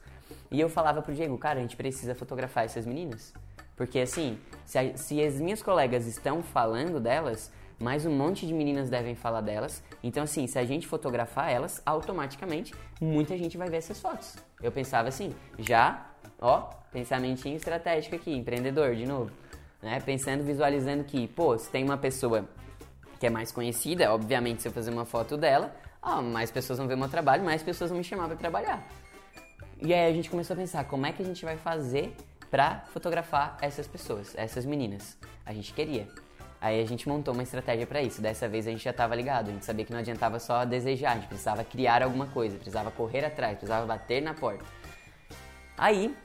E eu falava pro Diego, cara, a gente precisa fotografar essas meninas. Porque assim, se, a, se as minhas colegas estão falando delas, mais um monte de meninas devem falar delas. Então, assim, se a gente fotografar elas, automaticamente muita gente vai ver essas fotos. Eu pensava assim, já, ó, pensamentinho estratégico aqui, empreendedor de novo. Né? Pensando, visualizando que, pô, se tem uma pessoa que é mais conhecida, obviamente, se eu fazer uma foto dela, ah, mais pessoas vão ver meu trabalho, mais pessoas vão me chamar para trabalhar. E aí a gente começou a pensar, como é que a gente vai fazer para fotografar essas pessoas, essas meninas? A gente queria. Aí a gente montou uma estratégia para isso. Dessa vez a gente já estava ligado, a gente sabia que não adiantava só desejar, a gente precisava criar alguma coisa, precisava correr atrás, precisava bater na porta. Aí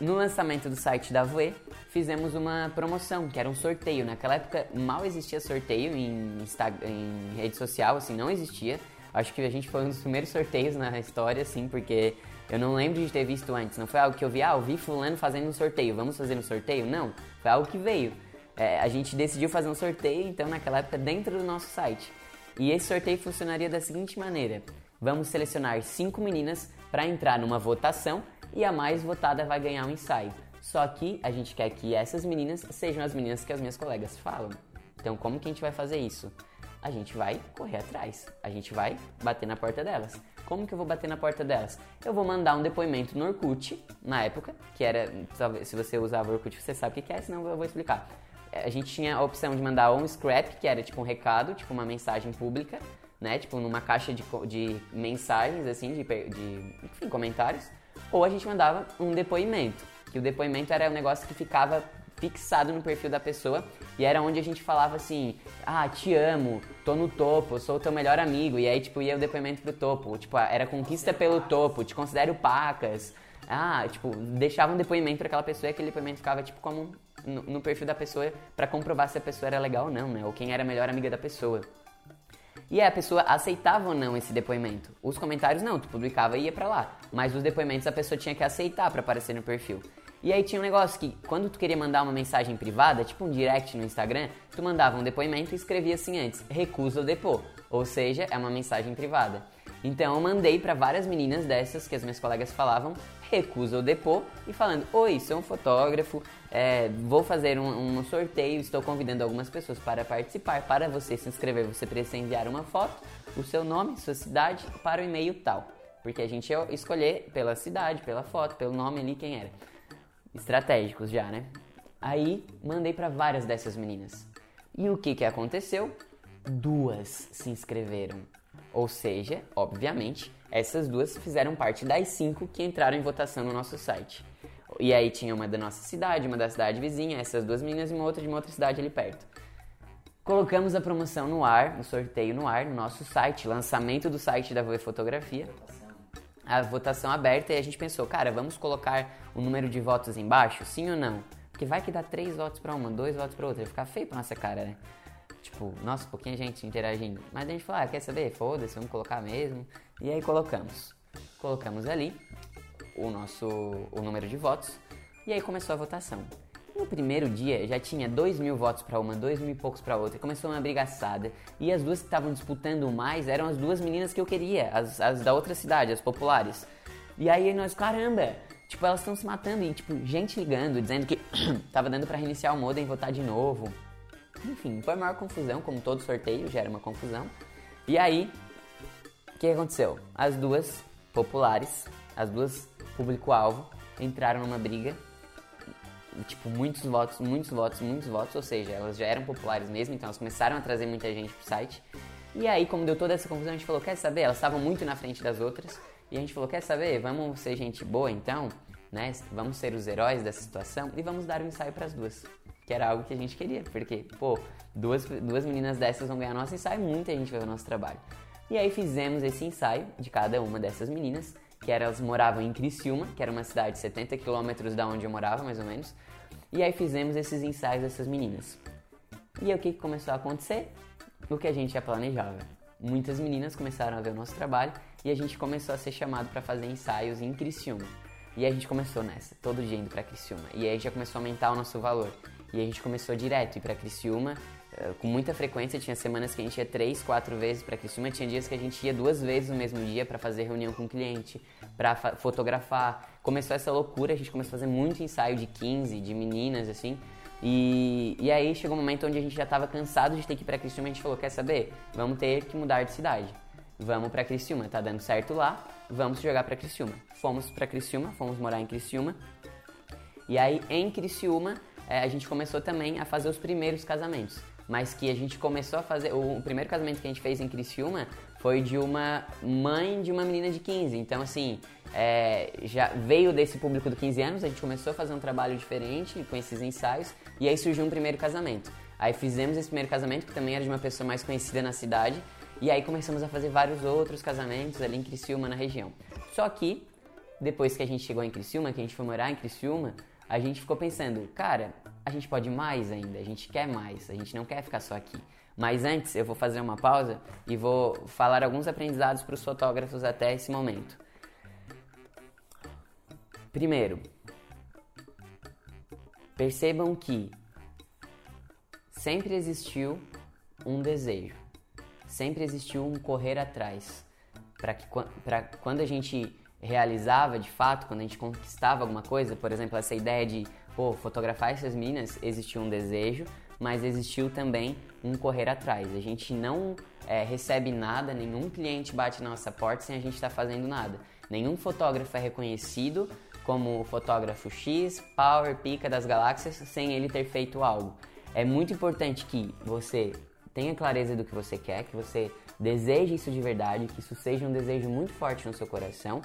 no lançamento do site da Voe, fizemos uma promoção, que era um sorteio. Naquela época mal existia sorteio em, em rede social, assim, não existia. Acho que a gente foi um dos primeiros sorteios na história, assim, porque eu não lembro de ter visto antes. Não foi algo que eu vi, ah, eu vi fulano fazendo um sorteio, vamos fazer um sorteio? Não, foi algo que veio. É, a gente decidiu fazer um sorteio, então, naquela época, dentro do nosso site. E esse sorteio funcionaria da seguinte maneira: vamos selecionar cinco meninas para entrar numa votação e a mais votada vai ganhar um ensaio. Só que a gente quer que essas meninas sejam as meninas que as minhas colegas falam. Então, como que a gente vai fazer isso? A gente vai correr atrás, a gente vai bater na porta delas. Como que eu vou bater na porta delas? Eu vou mandar um depoimento no Orkut, na época, que era, se você usava o Orkut, você sabe o que é, senão eu vou explicar. A gente tinha a opção de mandar um scrap, que era tipo um recado, tipo uma mensagem pública, né? Tipo numa caixa de, de mensagens, assim, de, de enfim, comentários ou a gente mandava um depoimento, que o depoimento era um negócio que ficava fixado no perfil da pessoa e era onde a gente falava assim: "Ah, te amo, tô no topo, sou o teu melhor amigo". E aí tipo ia o depoimento pro topo, tipo, era conquista pelo topo, te considero pacas. Ah, tipo, deixava um depoimento para aquela pessoa e aquele depoimento ficava tipo como no, no perfil da pessoa para comprovar se a pessoa era legal ou não, né? Ou quem era a melhor amiga da pessoa. E a pessoa aceitava ou não esse depoimento. Os comentários não, tu publicava e ia para lá. Mas os depoimentos a pessoa tinha que aceitar para aparecer no perfil. E aí tinha um negócio que quando tu queria mandar uma mensagem privada, tipo um direct no Instagram, tu mandava um depoimento e escrevia assim antes: recusa o depô. Ou seja, é uma mensagem privada. Então eu mandei para várias meninas dessas que as minhas colegas falavam, recusa o depô e falando: Oi, sou um fotógrafo, é, vou fazer um, um, sorteio, estou convidando algumas pessoas para participar. Para você se inscrever, você precisa enviar uma foto, o seu nome, sua cidade para o e-mail tal. Porque a gente ia escolher pela cidade, pela foto, pelo nome ali quem era. Estratégicos já, né? Aí mandei para várias dessas meninas. E o que, que aconteceu? Duas se inscreveram. Ou seja, obviamente, essas duas fizeram parte das cinco que entraram em votação no nosso site. E aí tinha uma da nossa cidade, uma da cidade vizinha, essas duas meninas e uma outra de uma outra cidade ali perto. Colocamos a promoção no ar, o sorteio no ar, no nosso site, lançamento do site da Voe Fotografia. A votação aberta e a gente pensou, cara, vamos colocar o número de votos embaixo? Sim ou não? Porque vai que dá três votos para uma, dois votos para outra, vai ficar feio pra nossa cara, né? Tipo, nossa, pouquinha gente interagindo. Mas a gente falou, ah, quer saber? Foda-se, vamos colocar mesmo. E aí colocamos. Colocamos ali o nosso o número de votos e aí começou a votação. No primeiro dia já tinha dois mil votos para uma, dois mil e poucos para outra. Começou uma brigaçada. E as duas que estavam disputando mais eram as duas meninas que eu queria, as, as da outra cidade, as populares. E aí nós, caramba, tipo, elas estão se matando e, tipo, gente ligando, dizendo que (coughs) tava dando para reiniciar o modem e votar de novo. Enfim, foi a maior confusão, como todo sorteio, já era uma confusão. E aí, o que aconteceu? As duas populares, as duas público-alvo, entraram numa briga, tipo, muitos votos, muitos votos, muitos votos, ou seja, elas já eram populares mesmo, então elas começaram a trazer muita gente pro site. E aí, como deu toda essa confusão, a gente falou, quer saber? Elas estavam muito na frente das outras. E a gente falou, quer saber? Vamos ser gente boa então, né? Vamos ser os heróis dessa situação e vamos dar um ensaio para as duas. Que era algo que a gente queria, porque, pô, duas, duas meninas dessas vão ganhar nosso ensaio, muita gente vai ver o nosso trabalho. E aí fizemos esse ensaio de cada uma dessas meninas, que elas moravam em Criciúma, que era uma cidade de 70 quilômetros da onde eu morava, mais ou menos. E aí fizemos esses ensaios dessas meninas. E aí o que começou a acontecer? O que a gente já planejava. Muitas meninas começaram a ver o nosso trabalho e a gente começou a ser chamado para fazer ensaios em Criciúma. E a gente começou nessa, todo dia indo para Criciúma. E aí já começou a aumentar o nosso valor. E a gente começou direto ir para Criciúma com muita frequência. Tinha semanas que a gente ia três, quatro vezes para Criciúma. Tinha dias que a gente ia duas vezes no mesmo dia para fazer reunião com o cliente, para fotografar. Começou essa loucura, a gente começou a fazer muito ensaio de 15, de meninas, assim. E, e aí chegou um momento onde a gente já estava cansado de ter que ir para Criciúma. A gente falou: quer saber? Vamos ter que mudar de cidade. Vamos para Criciúma, tá dando certo lá, vamos jogar para Criciúma. Fomos para Criciúma, fomos morar em Criciúma. E aí em Criciúma é, a gente começou também a fazer os primeiros casamentos. Mas que a gente começou a fazer. O primeiro casamento que a gente fez em Criciúma foi de uma mãe de uma menina de 15. Então, assim, é, já veio desse público do 15 anos, a gente começou a fazer um trabalho diferente com esses ensaios, e aí surgiu um primeiro casamento. Aí fizemos esse primeiro casamento, que também era de uma pessoa mais conhecida na cidade, e aí começamos a fazer vários outros casamentos ali em Criciúma, na região. Só que, depois que a gente chegou em Criciúma, que a gente foi morar em Criciúma, a gente ficou pensando, cara, a gente pode mais ainda, a gente quer mais, a gente não quer ficar só aqui. Mas antes eu vou fazer uma pausa e vou falar alguns aprendizados para os fotógrafos até esse momento. Primeiro, percebam que sempre existiu um desejo, sempre existiu um correr atrás, para que quando a gente realizava de fato, quando a gente conquistava alguma coisa, por exemplo, essa ideia de pô, fotografar essas meninas, existiu um desejo, mas existiu também um correr atrás. A gente não é, recebe nada, nenhum cliente bate na nossa porta sem a gente estar tá fazendo nada. Nenhum fotógrafo é reconhecido como o fotógrafo X, Power, Pica das galáxias, sem ele ter feito algo. É muito importante que você tenha clareza do que você quer, que você deseje isso de verdade, que isso seja um desejo muito forte no seu coração,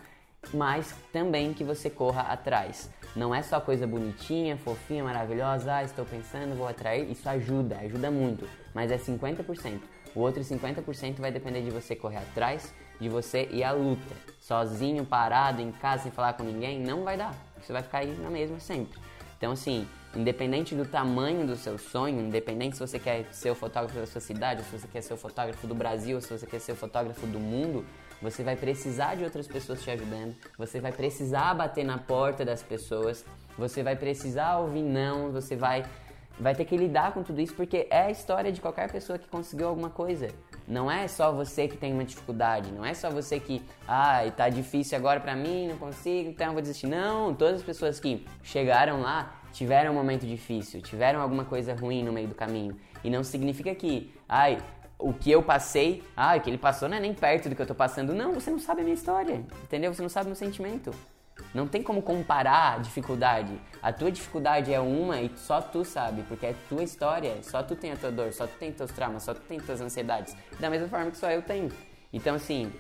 mas também que você corra atrás. Não é só coisa bonitinha, fofinha, maravilhosa, ah, estou pensando, vou atrair. Isso ajuda, ajuda muito, mas é 50%. O outro 50% vai depender de você correr atrás, de você ir à luta. Sozinho, parado, em casa, sem falar com ninguém, não vai dar. Você vai ficar aí na mesma sempre. Então, assim, independente do tamanho do seu sonho, independente se você quer ser o fotógrafo da sua cidade, se você quer ser o fotógrafo do Brasil, se você quer ser o fotógrafo do mundo, você vai precisar de outras pessoas te ajudando, você vai precisar bater na porta das pessoas, você vai precisar ouvir não, você vai vai ter que lidar com tudo isso porque é a história de qualquer pessoa que conseguiu alguma coisa. Não é só você que tem uma dificuldade, não é só você que, ah, tá difícil agora para mim, não consigo, então eu vou desistir. Não, todas as pessoas que chegaram lá tiveram um momento difícil, tiveram alguma coisa ruim no meio do caminho. E não significa que, ai, o que eu passei, ah, o que ele passou não é nem perto do que eu tô passando. Não, você não sabe a minha história, entendeu? Você não sabe o meu sentimento. Não tem como comparar a dificuldade. A tua dificuldade é uma e só tu sabe, porque é tua história, só tu tem a tua dor, só tu tem teus traumas, só tu tem tuas ansiedades. Da mesma forma que só eu tenho. Então, assim,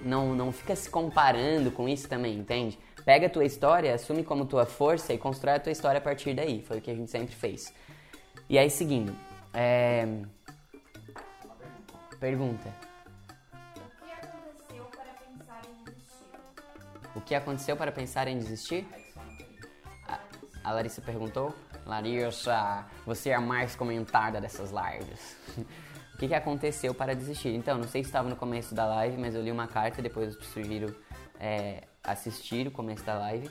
não, não fica se comparando com isso também, entende? Pega a tua história, assume como tua força e constrói a tua história a partir daí. Foi o que a gente sempre fez. E aí, seguindo. É... Pergunta. O que aconteceu para pensar em desistir? A, a Larissa perguntou. Larissa, você é a mais comentada dessas lives. (laughs) o que, que aconteceu para desistir? Então, não sei se estava no começo da live, mas eu li uma carta, depois eu sugiro é, assistir o começo da live.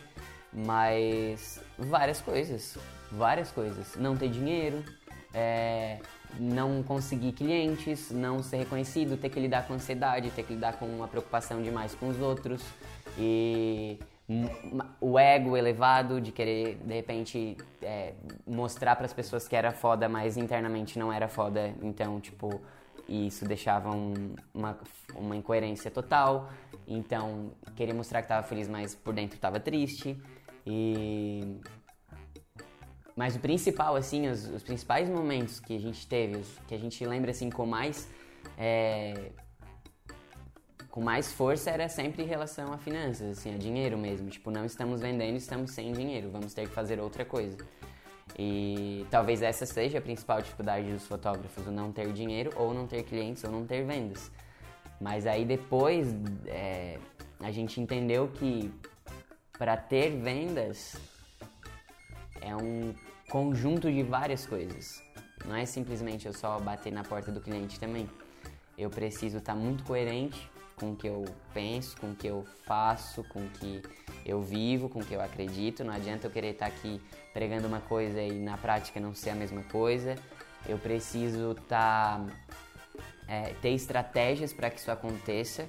Mas várias coisas, várias coisas. Não ter dinheiro, é, não conseguir clientes, não ser reconhecido, ter que lidar com ansiedade, ter que lidar com uma preocupação demais com os outros. E o ego elevado de querer de repente é, mostrar para as pessoas que era foda, mas internamente não era foda, então tipo isso deixava um, uma, uma incoerência total. Então queria mostrar que estava feliz, mas por dentro estava triste. E mas o principal, assim, os, os, principais momentos que a gente teve, os, que a gente lembra, assim, com mais é, com mais força era sempre em relação a finanças, assim, a dinheiro mesmo. Tipo, não estamos vendendo, estamos sem dinheiro, vamos ter que fazer outra coisa. E talvez essa seja a principal dificuldade dos fotógrafos, o não ter dinheiro, ou não ter clientes, ou não ter vendas. Mas aí depois é, a gente entendeu que para ter vendas é um conjunto de várias coisas. Não é simplesmente eu só bater na porta do cliente também. Eu preciso estar tá muito coerente com o que eu penso, com o que eu faço, com o que eu vivo, com o que eu acredito. Não adianta eu querer estar tá aqui pregando uma coisa e na prática não ser a mesma coisa. Eu preciso tá, é, ter estratégias para que isso aconteça,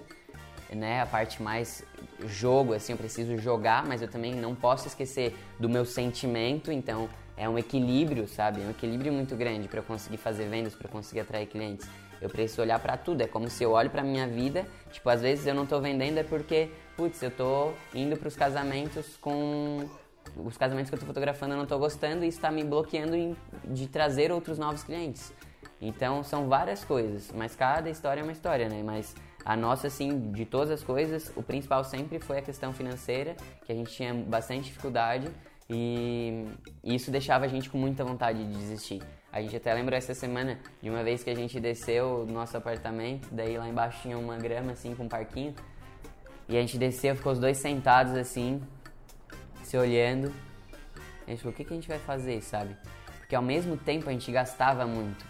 né? A parte mais jogo, assim, eu preciso jogar, mas eu também não posso esquecer do meu sentimento. Então é um equilíbrio, sabe? É um equilíbrio muito grande para conseguir fazer vendas, para conseguir atrair clientes. Eu preciso olhar para tudo. É como se eu olho para minha vida, tipo, às vezes eu não tô vendendo é porque, putz, eu tô indo para os casamentos com os casamentos que eu tô fotografando eu não tô gostando e está me bloqueando em, de trazer outros novos clientes. Então são várias coisas, mas cada história é uma história, né? Mas a nossa, assim, de todas as coisas, o principal sempre foi a questão financeira, que a gente tinha bastante dificuldade e isso deixava a gente com muita vontade de desistir. A gente até lembra essa semana de uma vez que a gente desceu do nosso apartamento, daí lá embaixo tinha uma grama assim com um parquinho. E a gente desceu, ficou os dois sentados assim, se olhando. A gente falou, o que, que a gente vai fazer, sabe? Porque ao mesmo tempo a gente gastava muito.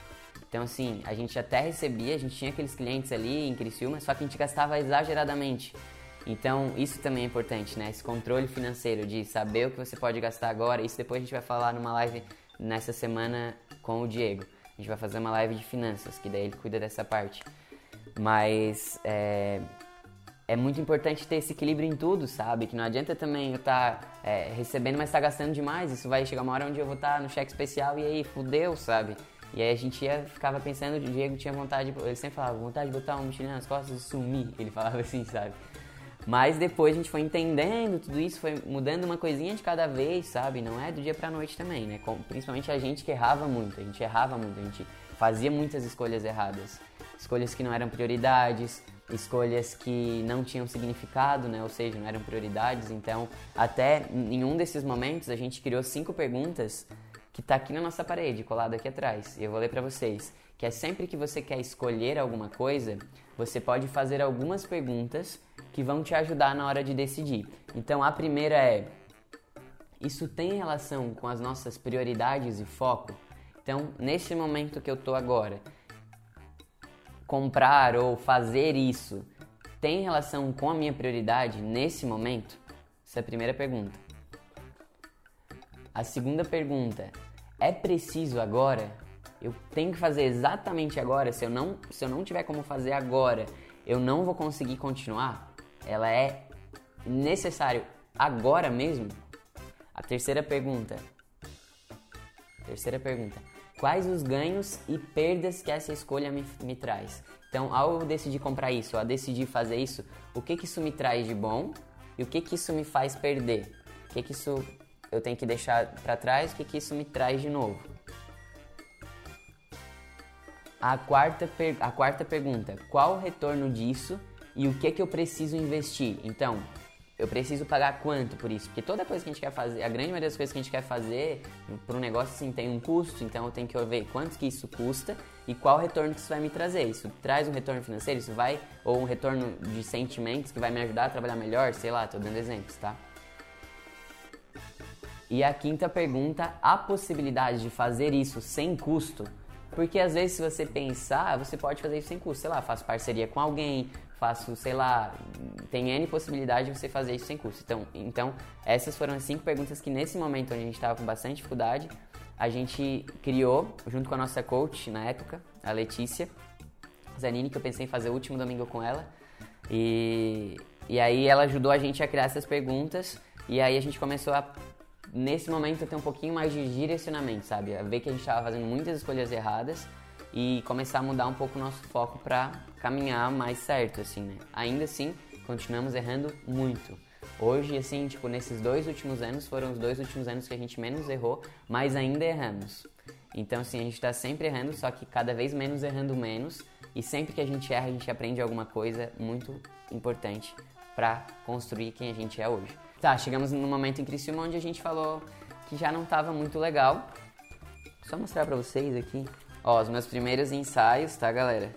Então assim, a gente até recebia, a gente tinha aqueles clientes ali em Criciúma, só que a gente gastava exageradamente. Então, isso também é importante, né? Esse controle financeiro de saber o que você pode gastar agora. Isso depois a gente vai falar numa live nessa semana com o Diego. A gente vai fazer uma live de finanças, que daí ele cuida dessa parte. Mas é, é muito importante ter esse equilíbrio em tudo, sabe? Que não adianta também eu estar tá, é, recebendo, mas estar tá gastando demais. Isso vai chegar uma hora onde eu vou estar tá no cheque especial e aí fudeu, sabe? E aí a gente ia, ficava pensando, o Diego tinha vontade, ele sempre falava, vontade de botar um mochilinho nas costas e sumir. Ele falava assim, sabe? Mas depois a gente foi entendendo tudo isso, foi mudando uma coisinha de cada vez, sabe? Não é do dia pra noite também, né? Principalmente a gente que errava muito, a gente errava muito, a gente fazia muitas escolhas erradas. Escolhas que não eram prioridades, escolhas que não tinham significado, né? Ou seja, não eram prioridades. Então, até em um desses momentos, a gente criou cinco perguntas que tá aqui na nossa parede, colado aqui atrás. E eu vou ler para vocês. Que é sempre que você quer escolher alguma coisa, você pode fazer algumas perguntas que vão te ajudar na hora de decidir. Então a primeira é: isso tem relação com as nossas prioridades e foco? Então, nesse momento que eu tô agora, comprar ou fazer isso tem relação com a minha prioridade nesse momento? Essa é a primeira pergunta. A segunda pergunta: é preciso agora? Eu tenho que fazer exatamente agora? Se eu não, se eu não tiver como fazer agora, eu não vou conseguir continuar? ela é necessário agora mesmo? A terceira pergunta. Terceira pergunta. Quais os ganhos e perdas que essa escolha me, me traz? Então, ao eu decidir comprar isso, ao decidir fazer isso, o que que isso me traz de bom e o que que isso me faz perder? O que que isso eu tenho que deixar para trás? O que que isso me traz de novo? A quarta, a quarta pergunta: qual o retorno disso e o que que eu preciso investir. Então, eu preciso pagar quanto por isso? Porque toda coisa que a gente quer fazer, a grande maioria das coisas que a gente quer fazer para um negócio assim tem um custo, então eu tenho que ver quanto que isso custa e qual retorno que isso vai me trazer. Isso traz um retorno financeiro, isso vai ou um retorno de sentimentos que vai me ajudar a trabalhar melhor, sei lá, tô dando exemplos, tá? E a quinta pergunta, a possibilidade de fazer isso sem custo porque às vezes, se você pensar, você pode fazer isso sem custo. Sei lá, faço parceria com alguém, faço, sei lá, tem N possibilidade de você fazer isso sem custo. Então, então essas foram as cinco perguntas que nesse momento onde a gente estava com bastante dificuldade, a gente criou, junto com a nossa coach na época, a Letícia Zanini, que eu pensei em fazer o último domingo com ela. E, e aí ela ajudou a gente a criar essas perguntas e aí a gente começou a, nesse momento, ter um pouquinho mais de direcionamento, sabe? A ver que a gente estava fazendo muitas escolhas erradas e começar a mudar um pouco o nosso foco para caminhar mais certo, assim, né? Ainda assim, continuamos errando muito. Hoje, assim, tipo, nesses dois últimos anos, foram os dois últimos anos que a gente menos errou, mas ainda erramos. Então, assim, a gente está sempre errando, só que cada vez menos errando menos, e sempre que a gente erra, a gente aprende alguma coisa muito importante para construir quem a gente é hoje. Tá, chegamos no momento em Criciúma onde a gente falou que já não estava muito legal. Só mostrar para vocês aqui. Ó, os meus primeiros ensaios, tá, galera?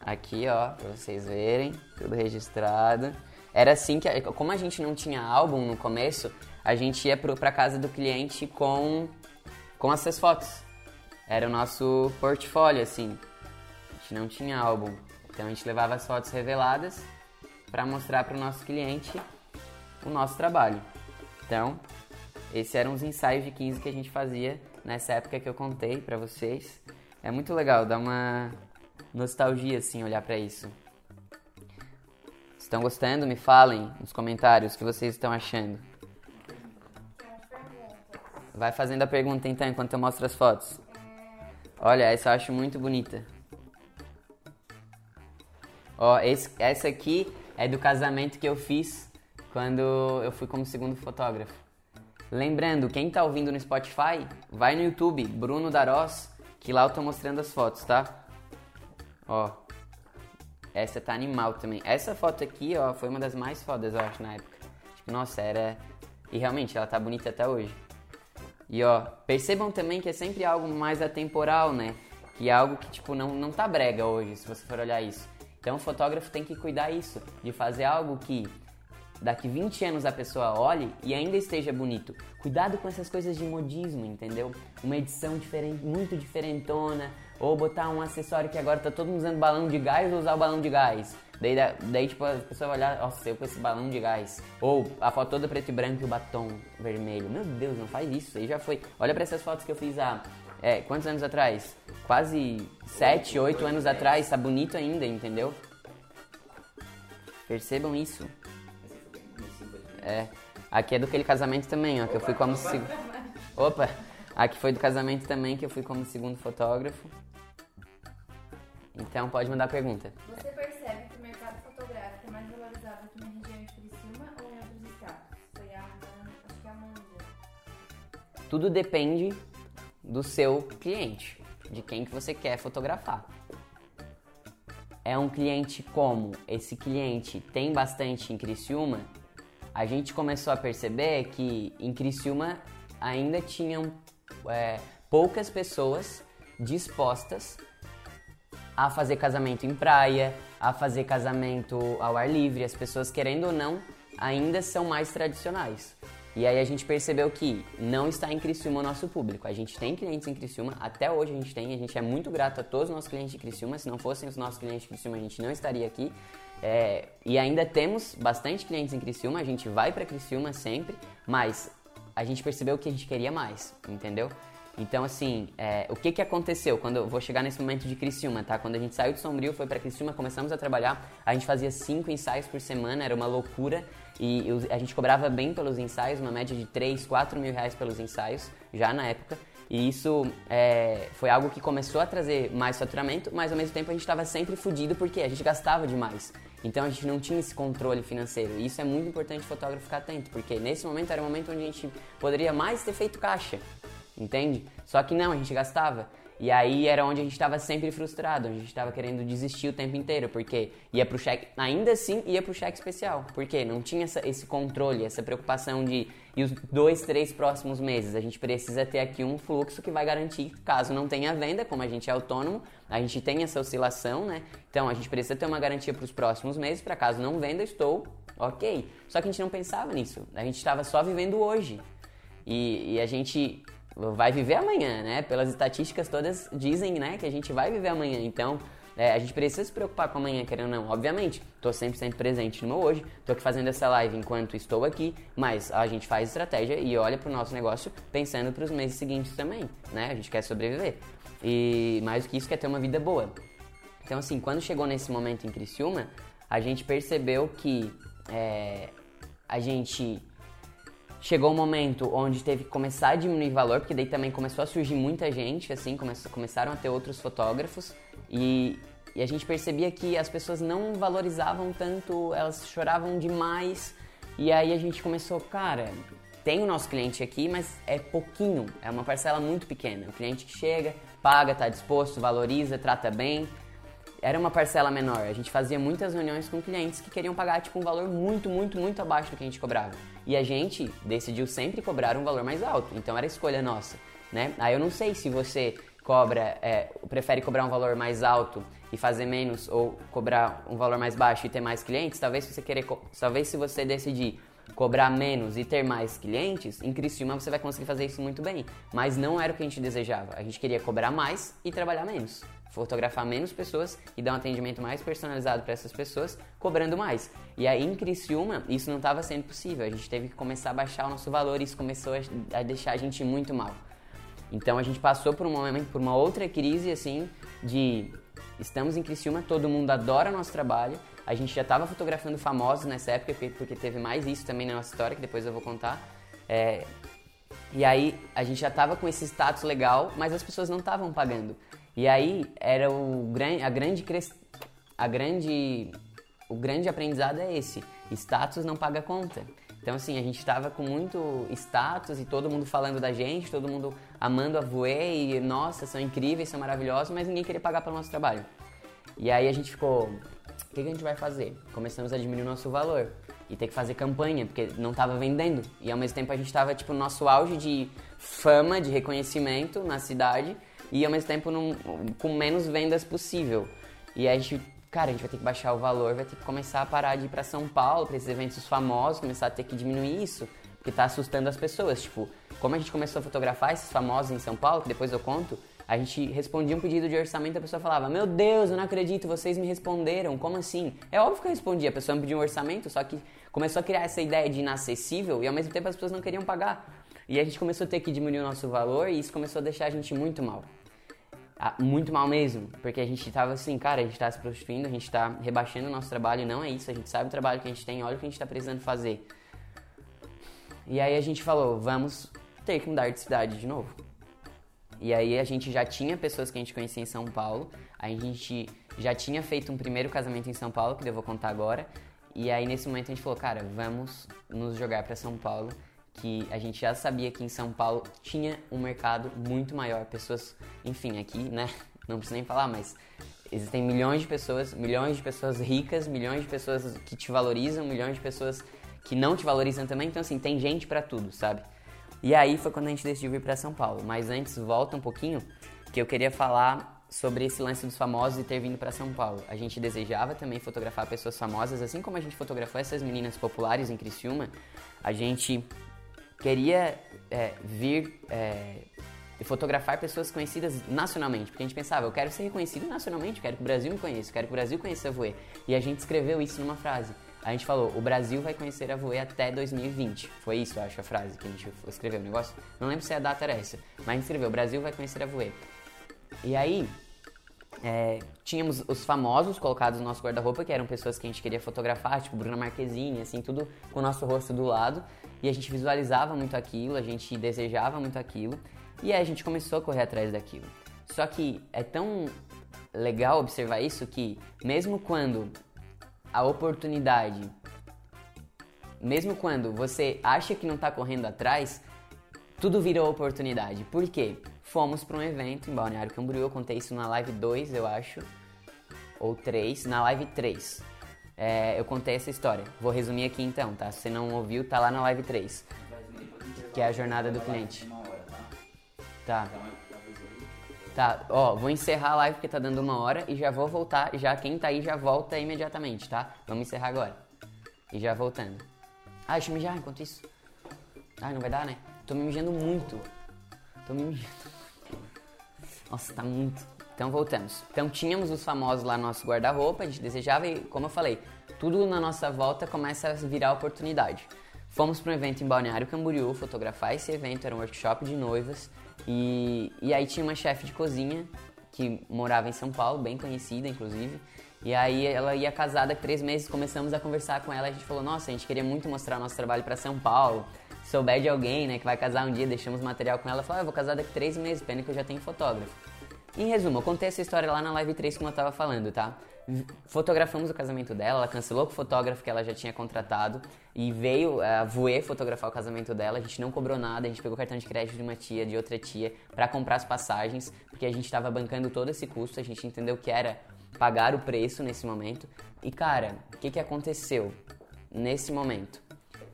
Aqui, ó, pra vocês verem, tudo registrado. Era assim que, como a gente não tinha álbum no começo, a gente ia pro, pra casa do cliente com, com essas fotos. Era o nosso portfólio, assim. A gente não tinha álbum. Então a gente levava as fotos reveladas para mostrar para o nosso cliente o nosso trabalho. Então, esses eram os ensaios de 15 que a gente fazia nessa época que eu contei para vocês. É muito legal, dá uma nostalgia assim olhar para isso. Estão gostando? Me falem nos comentários o que vocês estão achando. Vai fazendo a pergunta então enquanto eu mostro as fotos. Olha, essa eu acho muito bonita. Ó, esse, essa aqui é do casamento que eu fiz quando eu fui como segundo fotógrafo. Lembrando, quem tá ouvindo no Spotify, vai no YouTube, Bruno Darós, que lá eu tô mostrando as fotos, tá? Ó. Essa tá animal também. Essa foto aqui, ó, foi uma das mais fodas, eu acho, na época. Tipo, nossa, era... E realmente, ela tá bonita até hoje. E ó, percebam também que é sempre algo mais atemporal, né? Que é algo que, tipo, não, não tá brega hoje, se você for olhar isso. Então o fotógrafo tem que cuidar isso, de fazer algo que daqui 20 anos a pessoa olhe e ainda esteja bonito. Cuidado com essas coisas de modismo, entendeu? Uma edição diferente, muito diferentona, ou botar um acessório que agora tá todo mundo usando balão de gás ou usar o balão de gás. Daí, daí tipo, a pessoa vai olhar, nossa, eu com esse balão de gás. Ou a foto toda preto e branco e o batom vermelho. Meu Deus, não faz isso, aí já foi. Olha para essas fotos que eu fiz há, é, quantos anos atrás? Quase 7, 8 anos atrás, tá bonito ainda, entendeu? Percebam isso. É. Aqui é do aquele casamento também, ó, que eu fui como segundo. Opa! Aqui foi do casamento também, que eu fui como segundo fotógrafo. Então pode mandar pergunta. Você percebe que o mercado fotográfico é mais valorizado aqui na região de Criciúma ou em outros estados? Foi a acho que é a Amanda. Tudo depende do seu cliente, de quem que você quer fotografar. É um cliente como esse cliente tem bastante em Criciúma, a gente começou a perceber que em Criciúma ainda tinham é, poucas pessoas dispostas a fazer casamento em praia, a fazer casamento ao ar livre. As pessoas, querendo ou não, ainda são mais tradicionais. E aí a gente percebeu que não está em Criciúma o nosso público. A gente tem clientes em Criciúma, até hoje a gente tem, a gente é muito grato a todos os nossos clientes de Criciúma. Se não fossem os nossos clientes de Criciúma, a gente não estaria aqui. É, e ainda temos bastante clientes em Criciúma, a gente vai para Criciúma sempre, mas a gente percebeu que a gente queria mais, entendeu? Então, assim, é, o que, que aconteceu quando eu vou chegar nesse momento de Criciúma, tá? Quando a gente saiu de Sombrio, foi para Criciúma, começamos a trabalhar, a gente fazia cinco ensaios por semana, era uma loucura, e a gente cobrava bem pelos ensaios, uma média de 3, 4 mil reais pelos ensaios, já na época. E isso é, foi algo que começou a trazer mais faturamento, mas ao mesmo tempo a gente estava sempre fudido porque a gente gastava demais. Então a gente não tinha esse controle financeiro. E isso é muito importante o fotógrafo ficar atento, porque nesse momento era o momento onde a gente poderia mais ter feito caixa, entende? Só que não, a gente gastava. E aí era onde a gente estava sempre frustrado, onde a gente estava querendo desistir o tempo inteiro, porque ia pro cheque, ainda assim ia pro cheque especial, porque não tinha essa, esse controle, essa preocupação de e os dois, três próximos meses a gente precisa ter aqui um fluxo que vai garantir, caso não tenha venda, como a gente é autônomo, a gente tem essa oscilação, né? Então a gente precisa ter uma garantia para os próximos meses, para caso não venda, estou ok. Só que a gente não pensava nisso, a gente estava só vivendo hoje. E, e a gente vai viver amanhã, né? Pelas estatísticas todas dizem, né, que a gente vai viver amanhã. Então, é, a gente precisa se preocupar com amanhã, querendo ou não. Obviamente, estou sempre sempre presente no meu hoje, estou aqui fazendo essa live enquanto estou aqui, mas a gente faz estratégia e olha para o nosso negócio pensando para os meses seguintes também, né? A gente quer sobreviver. E mais do que isso, quer ter uma vida boa. Então, assim, quando chegou nesse momento em Criciúma, a gente percebeu que é, a gente chegou um momento onde teve que começar a diminuir valor, porque daí também começou a surgir muita gente, assim, come começaram a ter outros fotógrafos e, e a gente percebia que as pessoas não valorizavam tanto, elas choravam demais e aí a gente começou, cara, tem o nosso cliente aqui, mas é pouquinho, é uma parcela muito pequena. O cliente que chega, paga, está disposto, valoriza, trata bem. era uma parcela menor. A gente fazia muitas reuniões com clientes que queriam pagar tipo um valor muito, muito, muito abaixo do que a gente cobrava. E a gente decidiu sempre cobrar um valor mais alto. Então era escolha nossa, né? Aí eu não sei se você cobra, é, prefere cobrar um valor mais alto e fazer menos ou cobrar um valor mais baixo e ter mais clientes. Talvez se você querer, talvez se você decidir cobrar menos e ter mais clientes, em Criciúma você vai conseguir fazer isso muito bem. Mas não era o que a gente desejava. A gente queria cobrar mais e trabalhar menos fotografar menos pessoas e dar um atendimento mais personalizado para essas pessoas, cobrando mais. E aí em Criciúma, isso não estava sendo possível. A gente teve que começar a baixar o nosso valor e isso começou a deixar a gente muito mal. Então a gente passou por um momento, por uma outra crise assim, de estamos em Criciúma, todo mundo adora nosso trabalho. A gente já estava fotografando famosos nessa época, porque teve mais isso também na nossa história, que depois eu vou contar. É, e aí a gente já estava com esse status legal, mas as pessoas não estavam pagando. E aí era o a grande a grande o grande aprendizado é esse. Status não paga conta. Então assim, a gente estava com muito status e todo mundo falando da gente, todo mundo amando a Voe e nossa, são incríveis, são maravilhosos, mas ninguém queria pagar pelo nosso trabalho. E aí a gente ficou, o que, a gente vai fazer? Começamos a diminuir o nosso valor e ter que fazer campanha, porque não estava vendendo. E ao mesmo tempo a gente estava tipo no nosso auge de fama, de reconhecimento na cidade e ao mesmo tempo num, com menos vendas possível. E a gente, cara, a gente vai ter que baixar o valor, vai ter que começar a parar de ir para São Paulo, para esses eventos famosos, começar a ter que diminuir isso, porque tá assustando as pessoas. Tipo, como a gente começou a fotografar esses famosos em São Paulo, que depois eu conto, a gente respondia um pedido de orçamento, a pessoa falava: Meu Deus, eu não acredito, vocês me responderam, como assim? É óbvio que eu respondi, a pessoa me pediu um orçamento, só que começou a criar essa ideia de inacessível e ao mesmo tempo as pessoas não queriam pagar. E a gente começou a ter que diminuir o nosso valor e isso começou a deixar a gente muito mal. Ah, muito mal mesmo, porque a gente tava assim, cara, a gente tá se prostituindo, a gente tá rebaixando o nosso trabalho, não é isso, a gente sabe o trabalho que a gente tem, olha o que a gente tá precisando fazer. E aí a gente falou, vamos ter que mudar de cidade de novo. E aí a gente já tinha pessoas que a gente conhecia em São Paulo, a gente já tinha feito um primeiro casamento em São Paulo, que eu vou contar agora. E aí nesse momento a gente falou, cara, vamos nos jogar para São Paulo que a gente já sabia que em São Paulo tinha um mercado muito maior, pessoas, enfim, aqui, né, (laughs) não preciso nem falar, mas existem milhões de pessoas, milhões de pessoas ricas, milhões de pessoas que te valorizam, milhões de pessoas que não te valorizam também, então assim, tem gente para tudo, sabe? E aí foi quando a gente decidiu vir para São Paulo, mas antes volta um pouquinho, que eu queria falar sobre esse lance dos famosos e ter vindo para São Paulo. A gente desejava também fotografar pessoas famosas, assim como a gente fotografou essas meninas populares em Criciúma, a gente queria é, vir é, fotografar pessoas conhecidas nacionalmente, porque a gente pensava, eu quero ser reconhecido nacionalmente, quero que o Brasil me conheça, quero que o Brasil conheça a Voe. E a gente escreveu isso numa frase. A gente falou, o Brasil vai conhecer a Voe até 2020. Foi isso, eu acho, a frase que a gente escreveu o negócio. Não lembro se a data era essa, mas a gente escreveu, o Brasil vai conhecer a Voe. E aí, é, tínhamos os famosos colocados no nosso guarda-roupa, que eram pessoas que a gente queria fotografar, tipo Bruna Marquezine, assim, tudo com o nosso rosto do lado. E a gente visualizava muito aquilo, a gente desejava muito aquilo. E aí a gente começou a correr atrás daquilo. Só que é tão legal observar isso que, mesmo quando a oportunidade, mesmo quando você acha que não está correndo atrás, tudo vira oportunidade. Por quê? Fomos para um evento em Balneário Camboriú, eu contei isso na live 2, eu acho, ou 3, na live 3 é, eu contei essa história. Vou resumir aqui então, tá? Se você não ouviu, tá lá na live 3. Que é a jornada do cliente. Tá. Tá, ó, vou encerrar a live porque tá dando uma hora e já vou voltar. Já quem tá aí já volta imediatamente, tá? Vamos encerrar agora. E já voltando. Ah, deixa eu mijar enquanto isso. Ah, não vai dar, né? Tô me mijando muito. Tô me mijando. Nossa, tá muito. Então voltamos. Então tínhamos os famosos lá no nosso guarda-roupa, a gente desejava e, como eu falei, tudo na nossa volta começa a virar oportunidade. Fomos para um evento em Balneário Camboriú fotografar esse evento, era um workshop de noivas e, e aí tinha uma chefe de cozinha que morava em São Paulo, bem conhecida inclusive, e aí ela ia casada três meses, começamos a conversar com ela, a gente falou, nossa, a gente queria muito mostrar nosso trabalho para São Paulo, souber de alguém, né, que vai casar um dia, deixamos material com ela, ela falou, ah, eu vou casar daqui três meses, pena que eu já tenho fotógrafo. Em resumo, eu contei essa história lá na live 3 como eu tava falando, tá? Fotografamos o casamento dela, ela cancelou com o fotógrafo que ela já tinha contratado e veio eh, a Voe fotografar o casamento dela. A gente não cobrou nada, a gente pegou o cartão de crédito de uma tia, de outra tia, para comprar as passagens, porque a gente estava bancando todo esse custo, a gente entendeu que era pagaram o preço nesse momento. E cara, o que, que aconteceu nesse momento?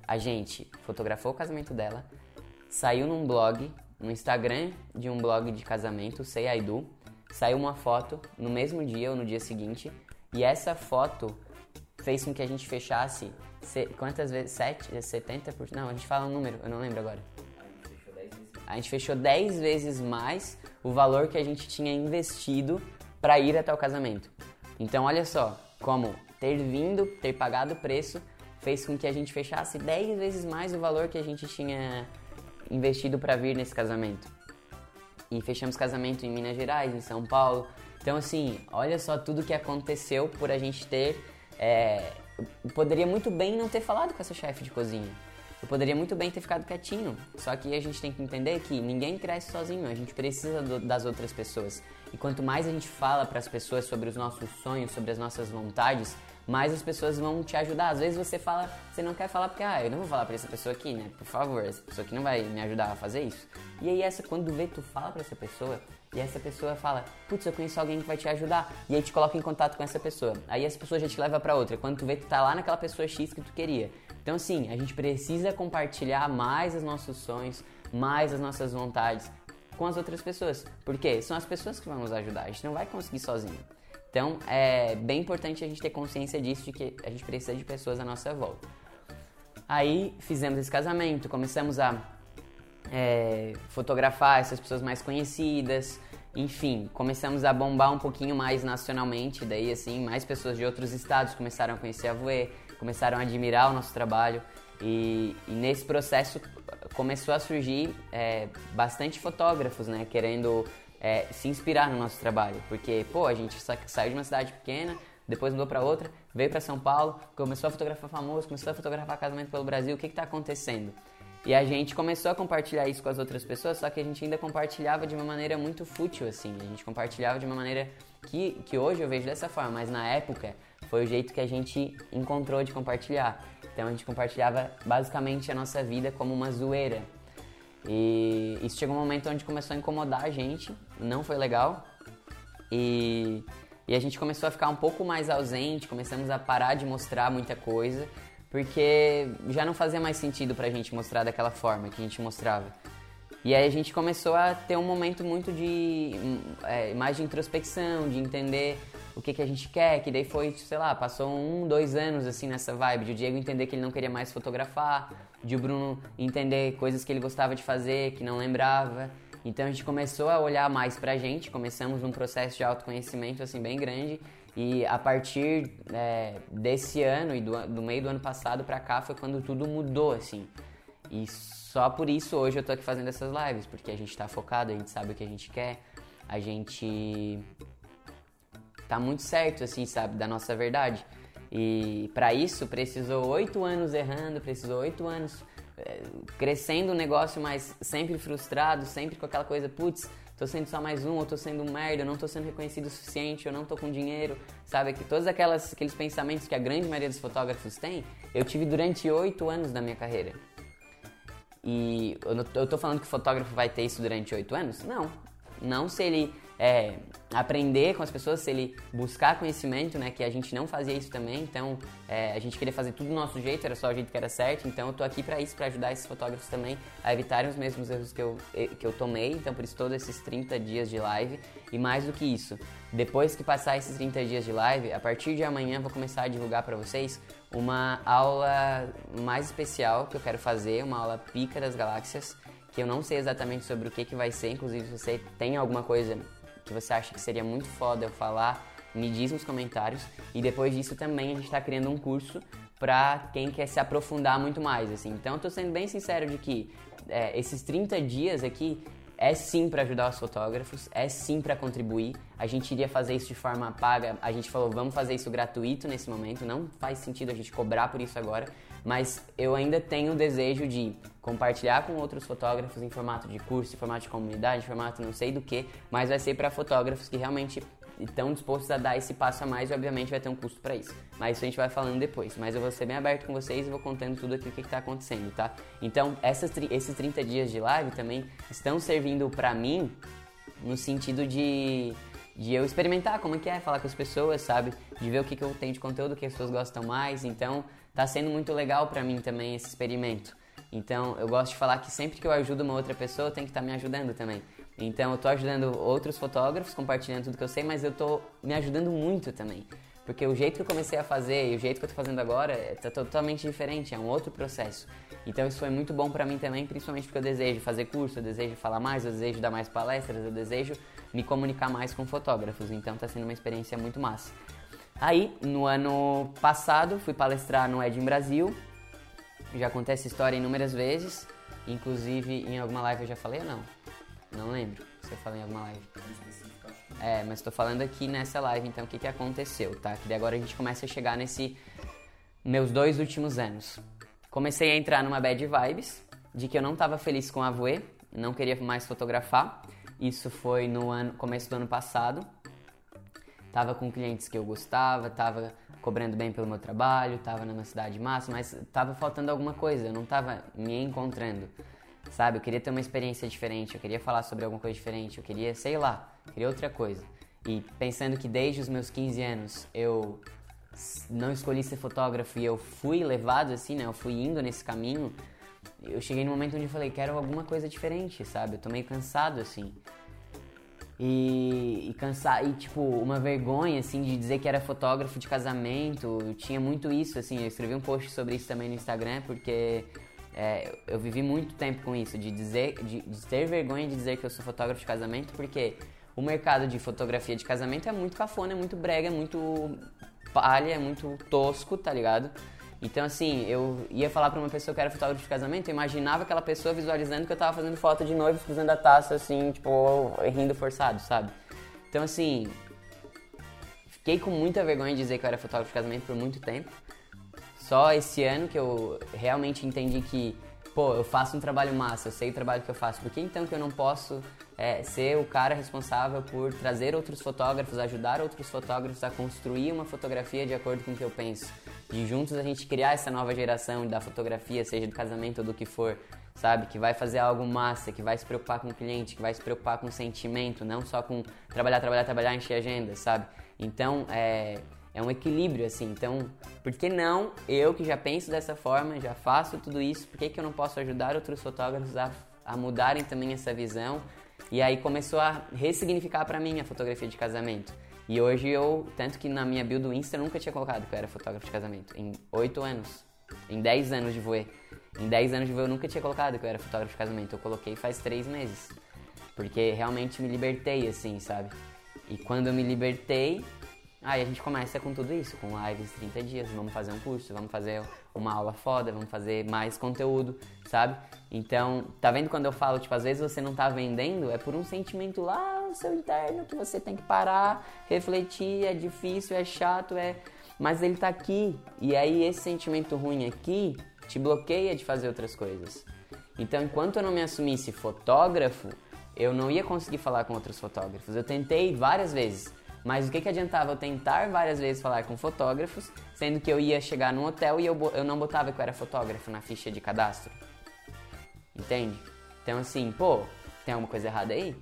A gente fotografou o casamento dela, saiu num blog, no Instagram de um blog de casamento, Say I Do, saiu uma foto no mesmo dia ou no dia seguinte, e essa foto fez com que a gente fechasse se- quantas vezes? 7, 70%? Não, a gente fala um número, eu não lembro agora. A gente fechou 10 vezes mais o valor que a gente tinha investido para ir até o casamento. Então, olha só como ter vindo, ter pagado o preço, fez com que a gente fechasse 10 vezes mais o valor que a gente tinha investido para vir nesse casamento. E fechamos casamento em Minas Gerais, em São Paulo. Então, assim, olha só tudo que aconteceu por a gente ter. é, eu poderia muito bem não ter falado com essa chefe de cozinha. Eu poderia muito bem ter ficado quietinho. Só que a gente tem que entender que ninguém cresce sozinho, a gente precisa do- das outras pessoas. E quanto mais a gente fala para as pessoas sobre os nossos sonhos, sobre as nossas vontades, mais as pessoas vão te ajudar. Às vezes você fala, você não quer falar porque, ah, eu não vou falar pra essa pessoa aqui, né? Por favor, essa pessoa aqui não vai me ajudar a fazer isso. E aí essa, quando vê, tu fala pra essa pessoa, e essa pessoa fala, putz, eu conheço alguém que vai te ajudar. E aí te coloca em contato com essa pessoa. Aí essa pessoa já te leva pra outra. Quando tu vê, tu tá lá naquela pessoa X que tu queria. Então assim, a gente precisa compartilhar mais os nossos sonhos, mais as nossas vontades com as outras pessoas. Porque são as pessoas que vão nos ajudar. A gente não vai conseguir sozinho. Então é bem importante a gente ter consciência disso, de que a gente precisa de pessoas à nossa volta. Aí fizemos esse casamento, começamos a é, fotografar essas pessoas mais conhecidas, enfim, começamos a bombar um pouquinho mais nacionalmente, daí assim, mais pessoas de outros estados começaram a conhecer a Voe, começaram a admirar o nosso trabalho e, e nesse processo começou a surgir é, bastante fotógrafos, né, querendo é, se inspirar no nosso trabalho, porque, pô, a gente sa- saiu de uma cidade pequena, depois mudou para outra, veio para São Paulo, começou a fotografar famoso, começou a fotografar casamento pelo Brasil, o que está acontecendo? E a gente começou a compartilhar isso com as outras pessoas, só que a gente ainda compartilhava de uma maneira muito fútil, assim. A gente compartilhava de uma maneira que, que hoje eu vejo dessa forma, mas na época foi o jeito que a gente encontrou de compartilhar. Então a gente compartilhava basicamente a nossa vida como uma zoeira. E isso chegou um momento onde começou a incomodar a gente, não foi legal. E, e a gente começou a ficar um pouco mais ausente, começamos a parar de mostrar muita coisa, porque já não fazia mais sentido pra gente mostrar daquela forma que a gente mostrava. E aí a gente começou a ter um momento muito de é, mais de introspecção, de entender o que, que a gente quer, que daí foi, sei lá, passou um, dois anos assim nessa vibe, de o Diego entender que ele não queria mais fotografar, de o Bruno entender coisas que ele gostava de fazer, que não lembrava. Então a gente começou a olhar mais pra gente, começamos um processo de autoconhecimento assim bem grande e a partir é, desse ano e do, do meio do ano passado pra cá foi quando tudo mudou assim. E só por isso hoje eu tô aqui fazendo essas lives, porque a gente tá focado, a gente sabe o que a gente quer, a gente tá muito certo, assim, sabe, da nossa verdade. E para isso precisou oito anos errando, precisou oito anos eh, crescendo o negócio, mas sempre frustrado, sempre com aquela coisa, putz, tô sendo só mais um, eu tô sendo um merda, eu não tô sendo reconhecido o suficiente, eu não tô com dinheiro, sabe? Que todos aquelas, aqueles pensamentos que a grande maioria dos fotógrafos tem, eu tive durante oito anos da minha carreira. E eu tô falando que o fotógrafo vai ter isso durante oito anos? Não. Não se ele é, aprender com as pessoas, se ele buscar conhecimento, né? Que a gente não fazia isso também, então é, a gente queria fazer tudo do nosso jeito, era só o jeito que era certo, então eu tô aqui pra isso, pra ajudar esses fotógrafos também a evitarem os mesmos erros que eu, que eu tomei, então por isso todos esses 30 dias de live. E mais do que isso, depois que passar esses 30 dias de live, a partir de amanhã vou começar a divulgar pra vocês uma aula mais especial que eu quero fazer, uma aula pica das galáxias, que eu não sei exatamente sobre o que, que vai ser, inclusive se você tem alguma coisa que você acha que seria muito foda eu falar, me diz nos comentários. E depois disso também a gente está criando um curso para quem quer se aprofundar muito mais, assim. Então eu tô sendo bem sincero de que é, esses 30 dias aqui é sim para ajudar os fotógrafos, é sim para contribuir. A gente iria fazer isso de forma paga. A gente falou, vamos fazer isso gratuito nesse momento. Não faz sentido a gente cobrar por isso agora, mas eu ainda tenho o desejo de compartilhar com outros fotógrafos em formato de curso, em formato de comunidade, em formato não sei do que, mas vai ser para fotógrafos que realmente estão dispostos a dar esse passo a mais e obviamente vai ter um custo para isso. Mas isso a gente vai falando depois. Mas eu vou ser bem aberto com vocês e vou contando tudo aqui o que está acontecendo, tá? Então, essas, esses 30 dias de live também estão servindo para mim no sentido de de eu experimentar como é que é falar com as pessoas, sabe? De ver o que, que eu tenho de conteúdo que as pessoas gostam mais. Então, tá sendo muito legal para mim também esse experimento. Então, eu gosto de falar que sempre que eu ajudo uma outra pessoa, tem que estar tá me ajudando também. Então, eu tô ajudando outros fotógrafos, compartilhando tudo que eu sei, mas eu tô me ajudando muito também. Porque o jeito que eu comecei a fazer e o jeito que eu tô fazendo agora é tá totalmente diferente, é um outro processo. Então isso foi muito bom para mim também, principalmente porque eu desejo fazer curso, eu desejo falar mais, eu desejo dar mais palestras, eu desejo me comunicar mais com fotógrafos. Então está sendo uma experiência muito massa. Aí, no ano passado, fui palestrar no Ed em Brasil. Já contei essa história inúmeras vezes. Inclusive, em alguma live eu já falei ou não? Não lembro se eu falei em alguma live. É, mas estou falando aqui nessa live, então, o que, que aconteceu, tá? Que daí agora a gente começa a chegar nesse... Meus dois últimos anos. Comecei a entrar numa bad vibes, de que eu não estava feliz com a Voe, não queria mais fotografar. Isso foi no ano, começo do ano passado. Tava com clientes que eu gostava, tava cobrando bem pelo meu trabalho, tava numa cidade massa, mas tava faltando alguma coisa, eu não tava me encontrando. Sabe, eu queria ter uma experiência diferente, eu queria falar sobre alguma coisa diferente, eu queria, sei lá, queria outra coisa. E pensando que desde os meus 15 anos eu não escolhi ser fotógrafo e eu fui levado assim, né? Eu fui indo nesse caminho eu cheguei num momento onde eu falei, quero alguma coisa diferente, sabe? Eu tô meio cansado, assim. E, e cansar, e tipo, uma vergonha, assim, de dizer que era fotógrafo de casamento. Eu tinha muito isso, assim. Eu escrevi um post sobre isso também no Instagram, porque é, eu vivi muito tempo com isso, de dizer, de, de ter vergonha de dizer que eu sou fotógrafo de casamento, porque o mercado de fotografia de casamento é muito cafona, é muito brega, é muito palha, é muito tosco, tá ligado? Então, assim, eu ia falar pra uma pessoa que era fotógrafo de casamento, eu imaginava aquela pessoa visualizando que eu tava fazendo foto de noivos cruzando a taça, assim, tipo, rindo forçado, sabe? Então, assim, fiquei com muita vergonha de dizer que eu era fotógrafo de casamento por muito tempo. Só esse ano que eu realmente entendi que, pô, eu faço um trabalho massa, eu sei o trabalho que eu faço, por que então que eu não posso é, ser o cara responsável por trazer outros fotógrafos, ajudar outros fotógrafos a construir uma fotografia de acordo com o que eu penso. De juntos a gente criar essa nova geração da fotografia, seja do casamento ou do que for, sabe? Que vai fazer algo massa, que vai se preocupar com o cliente, que vai se preocupar com o sentimento, não só com trabalhar, trabalhar, trabalhar, encher agenda, sabe? Então, é, é um equilíbrio, assim. Então, por que não eu que já penso dessa forma, já faço tudo isso, por que, que eu não posso ajudar outros fotógrafos a, a mudarem também essa visão, e aí começou a ressignificar para mim a fotografia de casamento. E hoje eu, tanto que na minha build do Insta eu nunca tinha colocado que eu era fotógrafo de casamento. Em 8 anos, em 10 anos de voe. Em 10 anos de voe eu nunca tinha colocado que eu era fotógrafo de casamento. Eu coloquei faz 3 meses. Porque realmente me libertei, assim, sabe? E quando eu me libertei, Aí a gente começa com tudo isso, com lives 30 dias, vamos fazer um curso, vamos fazer uma aula foda, vamos fazer mais conteúdo, sabe? Então, tá vendo quando eu falo, tipo, às vezes você não tá vendendo, é por um sentimento lá no seu interno que você tem que parar, refletir, é difícil, é chato, é. Mas ele tá aqui. E aí esse sentimento ruim aqui te bloqueia de fazer outras coisas. Então, enquanto eu não me assumisse fotógrafo, eu não ia conseguir falar com outros fotógrafos. Eu tentei várias vezes. Mas o que, que adiantava eu tentar várias vezes falar com fotógrafos, sendo que eu ia chegar num hotel e eu, eu não botava que eu era fotógrafo na ficha de cadastro? Entende? Então assim, pô, tem alguma coisa errada aí?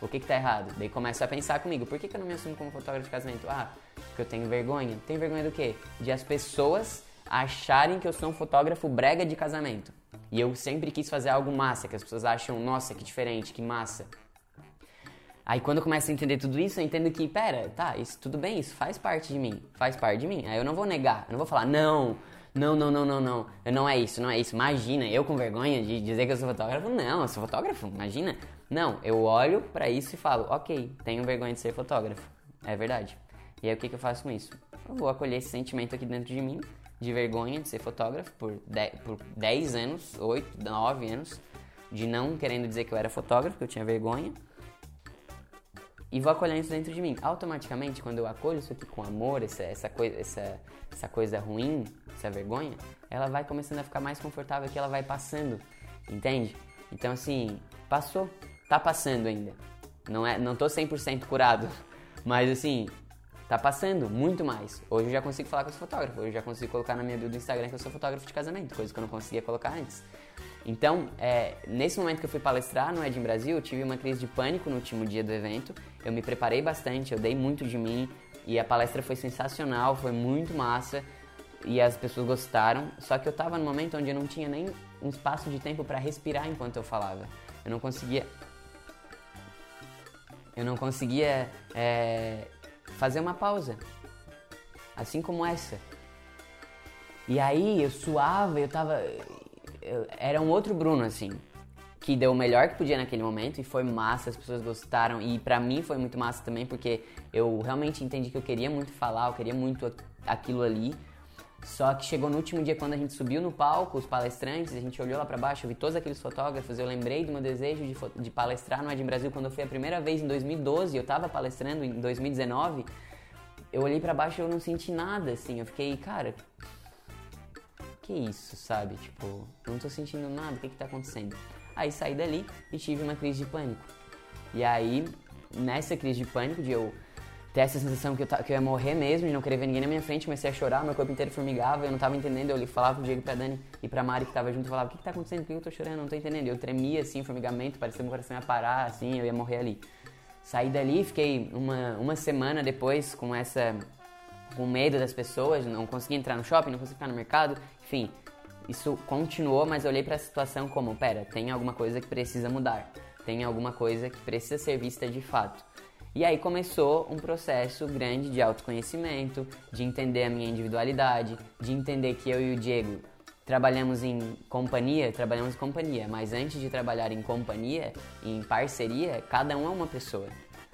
O que que tá errado? Daí começa a pensar comigo, por que, que eu não me assumo como fotógrafo de casamento? Ah, porque eu tenho vergonha. Tenho vergonha do quê? De as pessoas acharem que eu sou um fotógrafo brega de casamento. E eu sempre quis fazer algo massa, que as pessoas acham, nossa, que diferente, que massa. Aí quando eu começo a entender tudo isso, eu entendo que, pera, tá, isso tudo bem, isso faz parte de mim, faz parte de mim. Aí eu não vou negar, eu não vou falar, não, não, não, não, não, não, não é isso, não é isso. Imagina, eu com vergonha de dizer que eu sou fotógrafo, não, eu sou fotógrafo, imagina. Não, eu olho para isso e falo, ok, tenho vergonha de ser fotógrafo, é verdade. E aí o que, que eu faço com isso? Eu vou acolher esse sentimento aqui dentro de mim, de vergonha de ser fotógrafo por 10, por 10 anos, 8, 9 anos, de não querendo dizer que eu era fotógrafo, que eu tinha vergonha e vou acolhendo isso dentro de mim. Automaticamente, quando eu acolho isso aqui com amor, essa, essa, coisa, essa, essa coisa ruim, essa vergonha, ela vai começando a ficar mais confortável que ela vai passando, entende? Então, assim, passou, tá passando ainda. Não, é, não tô 100% curado, (laughs) mas assim, tá passando muito mais. Hoje eu já consigo falar que eu sou fotógrafo, hoje eu já consigo colocar na minha bio do Instagram que eu sou fotógrafo de casamento, coisa que eu não conseguia colocar antes. Então, é, nesse momento que eu fui palestrar no Ed Brasil, eu tive uma crise de pânico no último dia do evento. Eu me preparei bastante, eu dei muito de mim e a palestra foi sensacional, foi muito massa e as pessoas gostaram. Só que eu estava no momento onde eu não tinha nem um espaço de tempo para respirar enquanto eu falava. Eu não conseguia. Eu não conseguia é, fazer uma pausa, assim como essa. E aí eu suava, eu tava. Era um outro Bruno, assim, que deu o melhor que podia naquele momento e foi massa, as pessoas gostaram. E pra mim foi muito massa também, porque eu realmente entendi que eu queria muito falar, eu queria muito aquilo ali. Só que chegou no último dia, quando a gente subiu no palco, os palestrantes, a gente olhou lá para baixo, eu vi todos aqueles fotógrafos, eu lembrei do meu desejo de, de palestrar no Ed Brasil quando eu fui a primeira vez em 2012, eu tava palestrando em 2019. Eu olhei para baixo e eu não senti nada, assim, eu fiquei, cara, que isso, sabe? Tipo, não tô sentindo nada, o que que tá acontecendo? Aí saí dali e tive uma crise de pânico. E aí, nessa crise de pânico, de eu ter essa sensação que eu, que eu ia morrer mesmo, de não querer ver ninguém na minha frente, comecei a chorar, meu corpo inteiro formigava, eu não tava entendendo, eu falava pro Diego, pra Dani e pra Mari que tava junto, eu falava, o que que tá acontecendo, por que eu tô chorando, não tô entendendo, eu tremia assim, formigamento, parecia que meu coração ia parar, assim, eu ia morrer ali. Saí dali, fiquei uma, uma semana depois com essa, com medo das pessoas, não conseguia entrar no shopping, não conseguia ficar no mercado, enfim, isso continuou, mas eu olhei para a situação como, pera, tem alguma coisa que precisa mudar, tem alguma coisa que precisa ser vista de fato. E aí começou um processo grande de autoconhecimento, de entender a minha individualidade, de entender que eu e o Diego trabalhamos em companhia, trabalhamos em companhia, mas antes de trabalhar em companhia, em parceria, cada um é uma pessoa.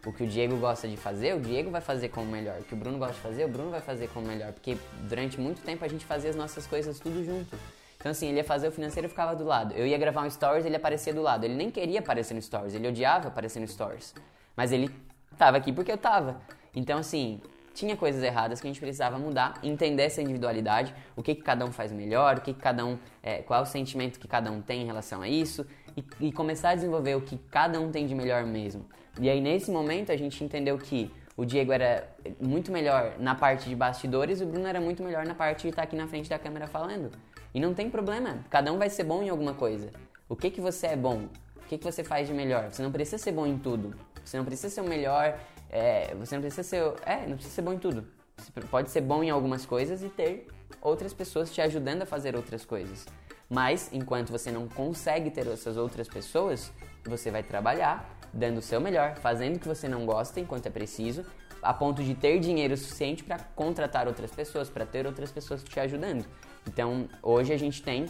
O que o Diego gosta de fazer, o Diego vai fazer como melhor. O que o Bruno gosta de fazer, o Bruno vai fazer como melhor. Porque durante muito tempo a gente fazia as nossas coisas tudo junto. Então, assim, ele ia fazer o financeiro e ficava do lado. Eu ia gravar um stories, ele aparecia do lado. Ele nem queria aparecer no stories, ele odiava aparecer no stories. Mas ele tava aqui porque eu tava. Então, assim, tinha coisas erradas que a gente precisava mudar, entender essa individualidade, o que, que cada um faz melhor, o que, que cada um, é, qual é o sentimento que cada um tem em relação a isso, e, e, começar a desenvolver o que cada um tem de melhor mesmo. E aí, nesse momento, a gente entendeu que o Diego era muito melhor na parte de bastidores e o Bruno era muito melhor na parte de estar aqui na frente da câmera falando. E não tem problema, cada um vai ser bom em alguma coisa. O que, que você é bom? O que, que você faz de melhor? Você não precisa ser bom em tudo. Você não precisa ser o melhor, é, você não precisa ser. É, não precisa ser bom em tudo. Você pode ser bom em algumas coisas e ter outras pessoas te ajudando a fazer outras coisas. Mas enquanto você não consegue ter essas outras pessoas, você vai trabalhar dando o seu melhor, fazendo o que você não gosta enquanto é preciso, a ponto de ter dinheiro suficiente para contratar outras pessoas, para ter outras pessoas te ajudando. Então, hoje a gente tem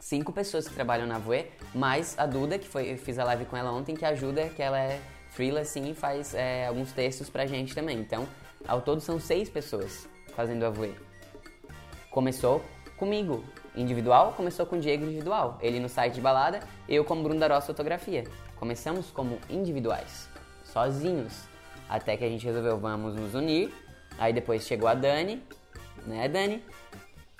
cinco pessoas que trabalham na Voe, mais a Duda, que foi, eu fiz a live com ela ontem, que ajuda, que ela é freelance e faz é, alguns textos pra gente também. Então, ao todo são seis pessoas fazendo a Voe. Começou comigo, individual, começou com o Diego individual. Ele no site de balada, eu como Bruno Darós Fotografia. Começamos como individuais, sozinhos, até que a gente resolveu vamos nos unir. Aí depois chegou a Dani, né, Dani?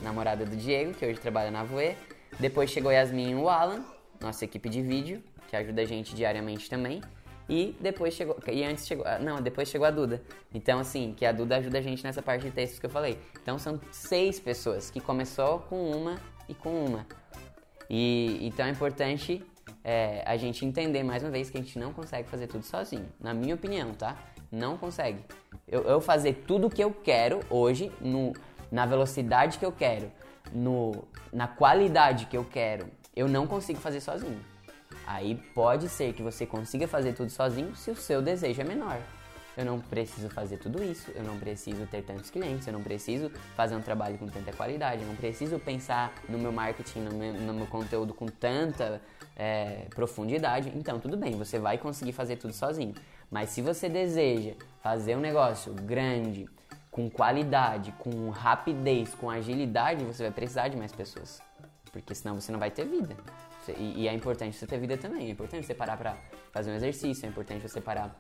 Namorada do Diego, que hoje trabalha na Voe. Depois chegou Yasmin e o Alan, nossa equipe de vídeo, que ajuda a gente diariamente também. E depois chegou. E antes chegou. Ah, não, depois chegou a Duda. Então, assim, que a Duda ajuda a gente nessa parte de textos que eu falei. Então são seis pessoas que começou com uma e com uma. E então é importante é, a gente entender mais uma vez que a gente não consegue fazer tudo sozinho. Na minha opinião, tá? Não consegue. Eu, eu fazer tudo o que eu quero hoje, no, na velocidade que eu quero, no, na qualidade que eu quero, eu não consigo fazer sozinho. Aí pode ser que você consiga fazer tudo sozinho se o seu desejo é menor. Eu não preciso fazer tudo isso, eu não preciso ter tantos clientes, eu não preciso fazer um trabalho com tanta qualidade, eu não preciso pensar no meu marketing, no meu, no meu conteúdo com tanta é, profundidade. Então, tudo bem, você vai conseguir fazer tudo sozinho. Mas se você deseja fazer um negócio grande, com qualidade, com rapidez, com agilidade, você vai precisar de mais pessoas. Porque senão você não vai ter vida. E, e, é importante você ter vida também. É importante você parar pra fazer um exercício, é importante você parar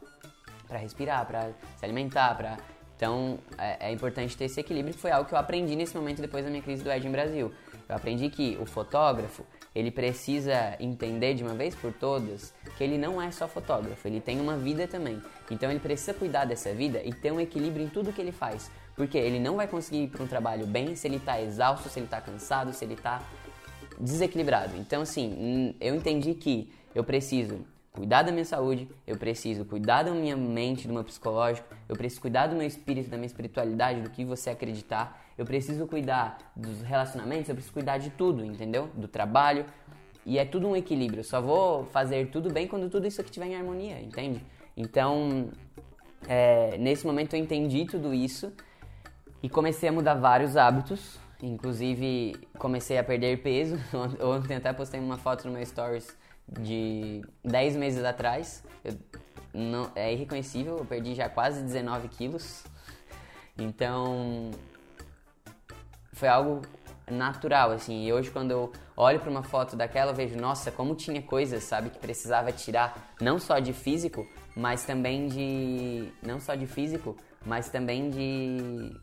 para respirar, para se alimentar, para então é, é, importante ter esse equilíbrio, que foi algo que eu aprendi nesse momento depois da minha crise do Ed em Brasil. Eu aprendi que o fotógrafo ele precisa entender de uma vez por todas que ele não é só fotógrafo, ele tem uma vida também. Então ele precisa cuidar dessa vida e ter um equilíbrio em tudo que ele faz, porque ele não vai conseguir ir para um trabalho bem se ele está exausto, se ele está cansado, se ele está desequilibrado. Então, assim, eu entendi que eu preciso cuidar da minha saúde, eu preciso cuidar da minha mente, do meu psicológico, eu preciso cuidar do meu espírito, da minha espiritualidade, do que você acreditar, eu preciso cuidar dos relacionamentos, eu preciso cuidar de tudo, entendeu? Do trabalho. E é tudo um equilíbrio. Eu só vou fazer tudo bem quando tudo isso aqui estiver em harmonia, entende? Então, é, nesse momento eu entendi tudo isso e comecei a mudar vários hábitos. Inclusive, comecei a perder peso. (laughs) Ontem até postei uma foto no meu stories de 10 meses atrás. Eu, não, é irreconhecível, eu perdi já quase 19 quilos. Então, foi algo natural, assim. E hoje, quando eu olho para uma foto daquela, eu vejo, nossa, como tinha coisas, sabe, que precisava tirar, não só de físico, mas também de. Não só de físico, mas também de.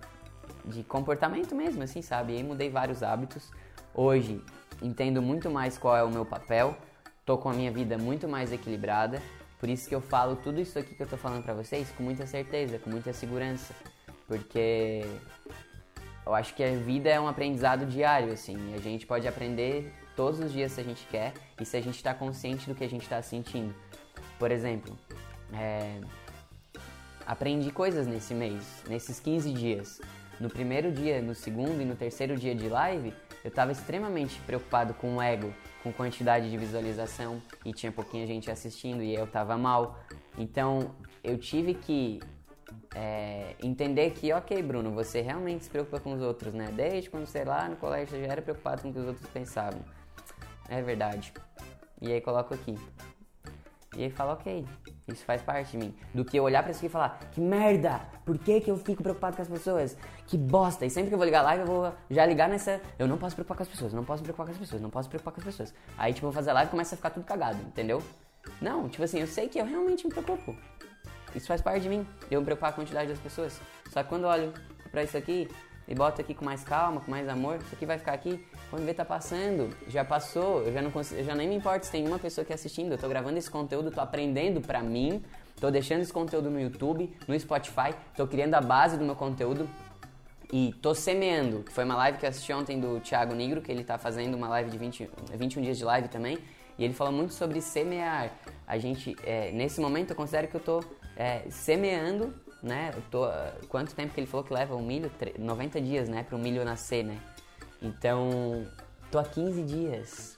De comportamento mesmo, assim, sabe? E aí mudei vários hábitos. Hoje, entendo muito mais qual é o meu papel, tô com a minha vida muito mais equilibrada. Por isso que eu falo tudo isso aqui que eu tô falando para vocês com muita certeza, com muita segurança. Porque eu acho que a vida é um aprendizado diário, assim. A gente pode aprender todos os dias se a gente quer e se a gente está consciente do que a gente está sentindo. Por exemplo, é, aprendi coisas nesse mês, nesses 15 dias. No primeiro dia, no segundo e no terceiro dia de live, eu estava extremamente preocupado com o ego, com quantidade de visualização e tinha pouquinha gente assistindo e eu estava mal. Então eu tive que é, entender que, ok, Bruno, você realmente se preocupa com os outros, né? Desde quando você lá no colégio você já era preocupado com o que os outros pensavam. É verdade. E aí coloco aqui. E aí fala, ok, isso faz parte de mim. Do que eu olhar pra isso e falar, que merda! Por que, que eu fico preocupado com as pessoas? Que bosta! E sempre que eu vou ligar live, eu vou já ligar nessa. Eu não posso preocupar com as pessoas, não posso preocupar com as pessoas, não posso preocupar com as pessoas. Aí, tipo, eu vou fazer live e começa a ficar tudo cagado, entendeu? Não, tipo assim, eu sei que eu realmente me preocupo. Isso faz parte de mim, eu me preocupar com a quantidade das pessoas. Só que quando eu olho pra isso aqui e boto aqui com mais calma, com mais amor, isso aqui vai ficar aqui, quando vê tá passando, já passou, eu já não consigo, já nem me importo se tem uma pessoa aqui assistindo, eu tô gravando esse conteúdo, tô aprendendo pra mim, tô deixando esse conteúdo no YouTube, no Spotify, tô criando a base do meu conteúdo. E tô semeando, foi uma live que eu assisti ontem do Thiago Negro, que ele tá fazendo uma live de 20, 21 dias de live também, e ele falou muito sobre semear. A gente, é, nesse momento, eu considero que eu tô é, semeando, né? Tô, quanto tempo que ele falou que leva o milho? 90 dias, né? Para o milho nascer, né? Então, tô há 15 dias.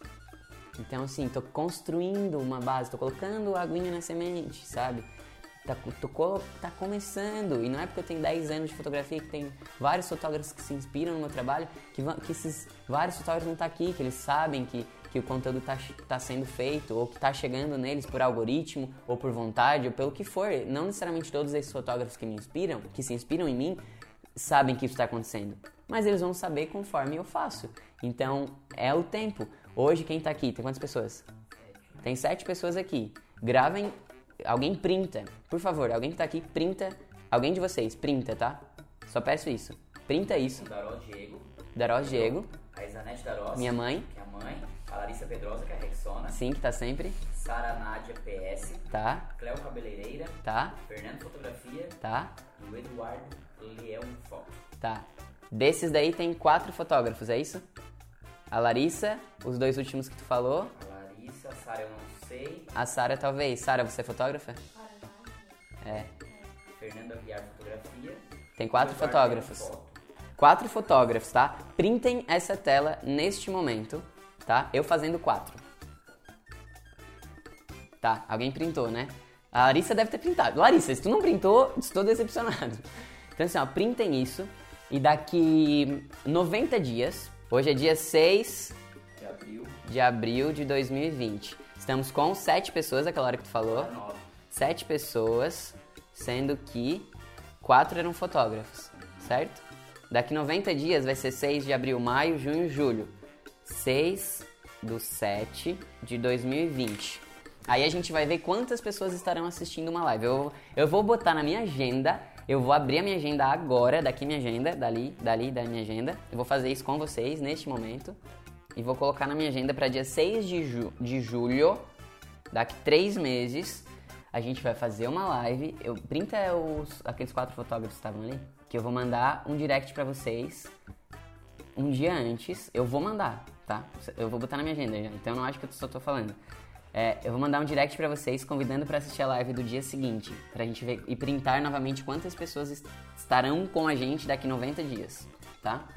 Então, assim, tô construindo uma base, tô colocando a aguinha na semente, sabe? Tá, tô, tá começando. E não é porque eu tenho 10 anos de fotografia que tem vários fotógrafos que se inspiram no meu trabalho, que, que esses vários fotógrafos não estão tá aqui, que eles sabem que que o conteúdo está tá sendo feito ou que está chegando neles por algoritmo ou por vontade ou pelo que for. Não necessariamente todos esses fotógrafos que me inspiram, que se inspiram em mim, sabem que isso está acontecendo, mas eles vão saber conforme eu faço. Então é o tempo. Hoje quem está aqui tem quantas pessoas? Tem sete pessoas aqui. Gravem, alguém printa, por favor. Alguém que está aqui printa, alguém de vocês printa, tá? Só peço isso. Printa isso. Daró Diego. Daró Diego. A Isanete Darós. Minha mãe. Que é a mãe. A Larissa Pedrosa, que é a Rexona. Sim, que tá sempre. Sara Nádia PS. Tá. Cléo Cabeleireira. Tá. Fernando Fotografia. Tá. E o Eduardo Leão Foto. Tá. Desses daí tem quatro fotógrafos, é isso? A Larissa, os dois últimos que tu falou. A Larissa, a Sara eu não sei. A Sara talvez. Sara, você é fotógrafa? É. Fernando Aguiar Fotografia. Tem quatro fotógrafos. Quatro fotógrafos, tá? Printem essa tela neste momento, tá? Eu fazendo quatro. Tá, alguém printou, né? A Larissa deve ter printado. Larissa, se tu não printou, estou decepcionado. Então assim, ó, printem isso e daqui 90 dias, hoje é dia 6 de abril de, abril de 2020. Estamos com sete pessoas, aquela hora que tu falou. Sete pessoas, sendo que quatro eram fotógrafos, certo? Daqui 90 dias vai ser 6 de abril, maio, junho, julho. 6 do 7 de 2020. Aí a gente vai ver quantas pessoas estarão assistindo uma live. Eu, eu vou botar na minha agenda, eu vou abrir a minha agenda agora, daqui minha agenda, dali, dali da minha agenda. Eu vou fazer isso com vocês neste momento. E vou colocar na minha agenda para dia 6 de, ju de julho, daqui 3 meses, a gente vai fazer uma live. Eu, printa os, aqueles quatro fotógrafos que estavam ali que eu vou mandar um direct para vocês um dia antes. Eu vou mandar. Tá? Eu vou botar na minha agenda já, então não acho que eu só tô falando. É, eu vou mandar um direct pra vocês convidando pra assistir a live do dia seguinte, pra gente ver e printar novamente quantas pessoas est- estarão com a gente daqui 90 dias, tá?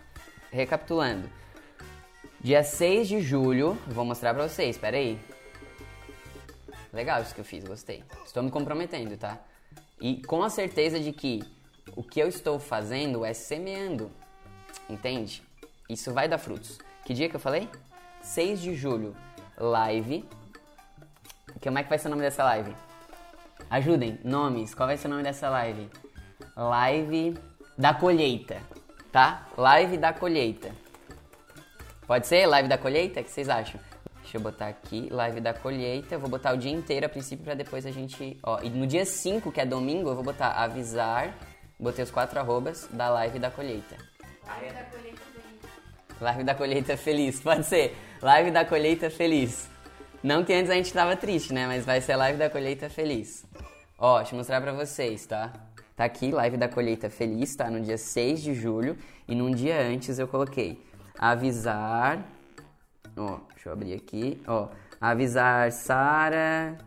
Recapitulando. Dia 6 de julho, vou mostrar pra vocês, pera aí. Legal isso que eu fiz, gostei. Estou me comprometendo, tá? E com a certeza de que o que eu estou fazendo é semeando, entende? Isso vai dar frutos. Que dia que eu falei? 6 de julho, live. Como é que vai ser o nome dessa live? Ajudem, nomes, qual vai ser o nome dessa live? Live da colheita, tá? Live da colheita. Pode ser live da colheita? O que vocês acham? Deixa eu botar aqui, live da colheita. Eu vou botar o dia inteiro a princípio pra depois a gente. Ó, e no dia 5, que é domingo, eu vou botar avisar. Botei os quatro arrobas da live da colheita. Live da colheita. Live da colheita feliz, pode ser. Live da colheita feliz. Não que antes a gente tava triste, né? Mas vai ser live da colheita feliz. Ó, deixa eu mostrar pra vocês, tá? Tá aqui, live da colheita feliz, tá? No dia 6 de julho. E num dia antes eu coloquei avisar. Ó, deixa eu abrir aqui. Ó, avisar Sara,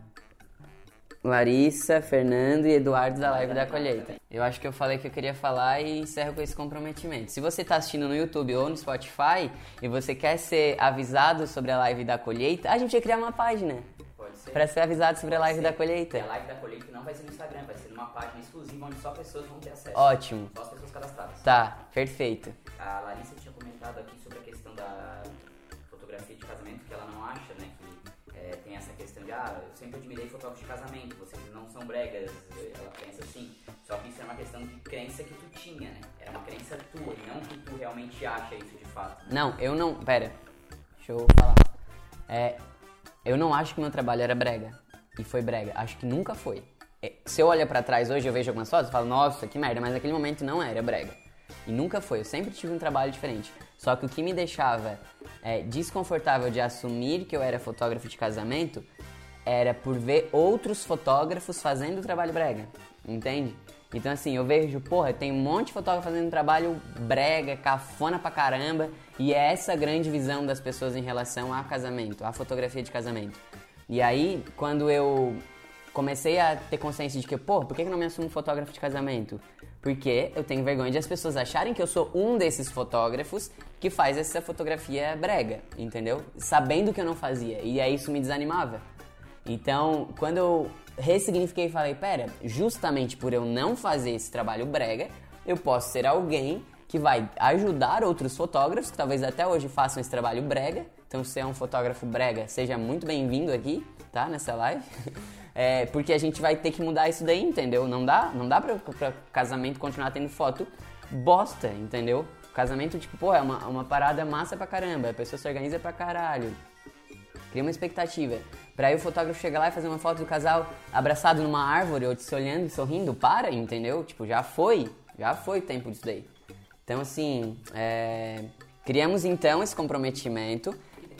Larissa, Fernando e Eduardo da live da colheita. Eu acho que eu falei que eu queria falar e encerro com esse comprometimento. Se você está assistindo no YouTube ou no Spotify e você quer ser avisado sobre a live da colheita, a gente vai criar uma página Pode ser. para ser avisado sobre a live da E a colheita. live da colheita não vai ser no Instagram, vai ser numa página exclusiva onde só pessoas vão ter acesso. Ótimo. Só as pessoas cadastradas. Tá, perfeito. A Larissa tinha comentado aqui sobre a questão da fotografia de casamento, que ela não acha, né, que é, tem essa questão de, ah, admirei fotógrafos de casamento, vocês não são bregas, ela pensa assim. Só que isso é uma questão de crença que tu tinha, né? Era uma crença tua, e não que tu realmente acha isso de fato. né? Não, eu não. Pera. Deixa eu falar. É, eu não acho que meu trabalho era brega. E foi brega. Acho que nunca foi. É, se eu olhar pra trás hoje, eu vejo algumas fotos e falo, nossa, que merda, mas naquele momento não era brega. E nunca foi. Eu sempre tive um trabalho diferente. Só que o que me deixava é, desconfortável de assumir que eu era fotógrafo de casamento era por ver outros fotógrafos fazendo o trabalho brega. Entende? Então, assim, eu vejo, porra, tem um monte de fotógrafo fazendo trabalho brega, cafona pra caramba, e é essa grande visão das pessoas em relação a casamento, a fotografia de casamento. E aí, quando eu comecei a ter consciência de que, pô, por que que eu não me assumo fotógrafo de casamento? Porque eu tenho vergonha de as pessoas acharem que eu sou um desses fotógrafos que faz essa fotografia brega, entendeu? Sabendo que eu não fazia. E aí isso me desanimava. Então, quando eu ressignifiquei e falei, pera, justamente por eu não fazer esse trabalho brega, eu posso ser alguém que vai ajudar outros fotógrafos que talvez até hoje façam esse trabalho brega. Então, se você é um fotógrafo brega, seja muito bem-vindo aqui, tá? Nessa live. (laughs) É, porque a gente vai ter que mudar isso daí, entendeu? Não dá, não dá pra, pra casamento continuar tendo foto bosta, entendeu? Casamento, tipo, pô, é uma, uma parada massa pra caramba, a pessoa se organiza pra caralho. Cria uma expectativa. Pra aí o fotógrafo chegar lá e fazer uma foto do casal abraçado numa árvore ou se olhando e sorrindo, para, entendeu? Tipo, já foi, já foi o tempo disso daí. Então, assim, é, criamos então esse comprometimento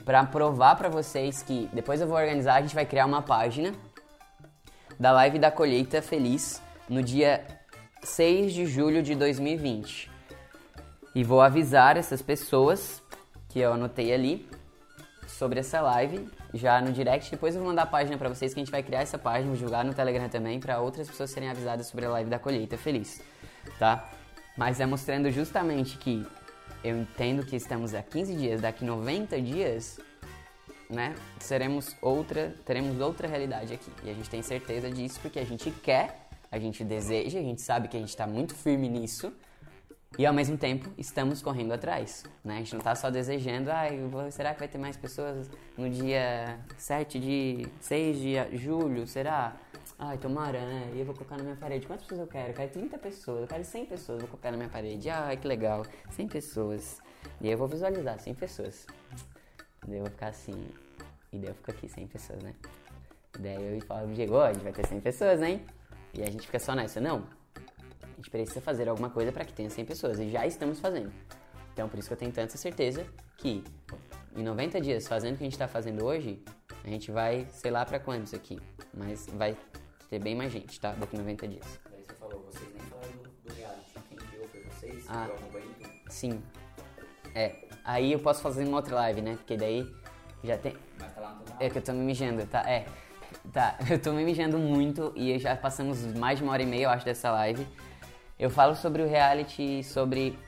pra provar pra vocês que depois eu vou organizar, a gente vai criar uma página da live da colheita feliz no dia 6 de julho de 2020. E vou avisar essas pessoas que eu anotei ali sobre essa live já no direct. Depois eu vou mandar a página pra vocês que a gente vai criar essa página, jogar no Telegram também pra outras pessoas serem avisadas sobre a live da colheita feliz, tá? Mas é mostrando justamente que eu entendo que estamos a 15 dias, daqui 90 dias, né? Seremos outra, teremos outra realidade aqui. E a gente tem certeza disso porque a gente quer, a gente deseja, a gente sabe que a gente está muito firme nisso. E ao mesmo tempo estamos correndo atrás, né? A gente não tá só desejando, vou- será que vai ter mais pessoas no dia 7 de 6 de julho, será? Ai, tomara, né? E eu vou colocar na minha parede. Quantas pessoas eu quero? Eu quero 30 pessoas, eu quero 100 pessoas, vou colocar na minha parede. Ai, que legal, 100 pessoas. E eu vou visualizar 100 pessoas. Daí eu vou ficar assim. E daí eu fico aqui, 100 pessoas, né? Daí eu falo Diego, a gente vai ter 100 pessoas, hein? E a gente fica só nessa, não. A gente precisa fazer alguma coisa para que tenha 100 pessoas. E já estamos fazendo. Então por isso que eu tenho tanta certeza que em 90 dias, fazendo o que a gente tá fazendo hoje, a gente vai, sei lá pra quantos aqui. Mas vai ter bem mais gente, tá? Daqui 90 dias. Daí você falou, vocês nem falaram do, do reality. Quem criou foi vocês? Ah. Criou algum banho? Sim. É, Aí eu posso fazer uma outra live, né? Porque daí já tem. Mas tá lá no canal. É que eu tô me mijando, tá? É. Tá, (laughs) eu tô me mijando muito e já passamos mais de uma hora e meia, eu acho, dessa live. Eu falo sobre o reality, sobre.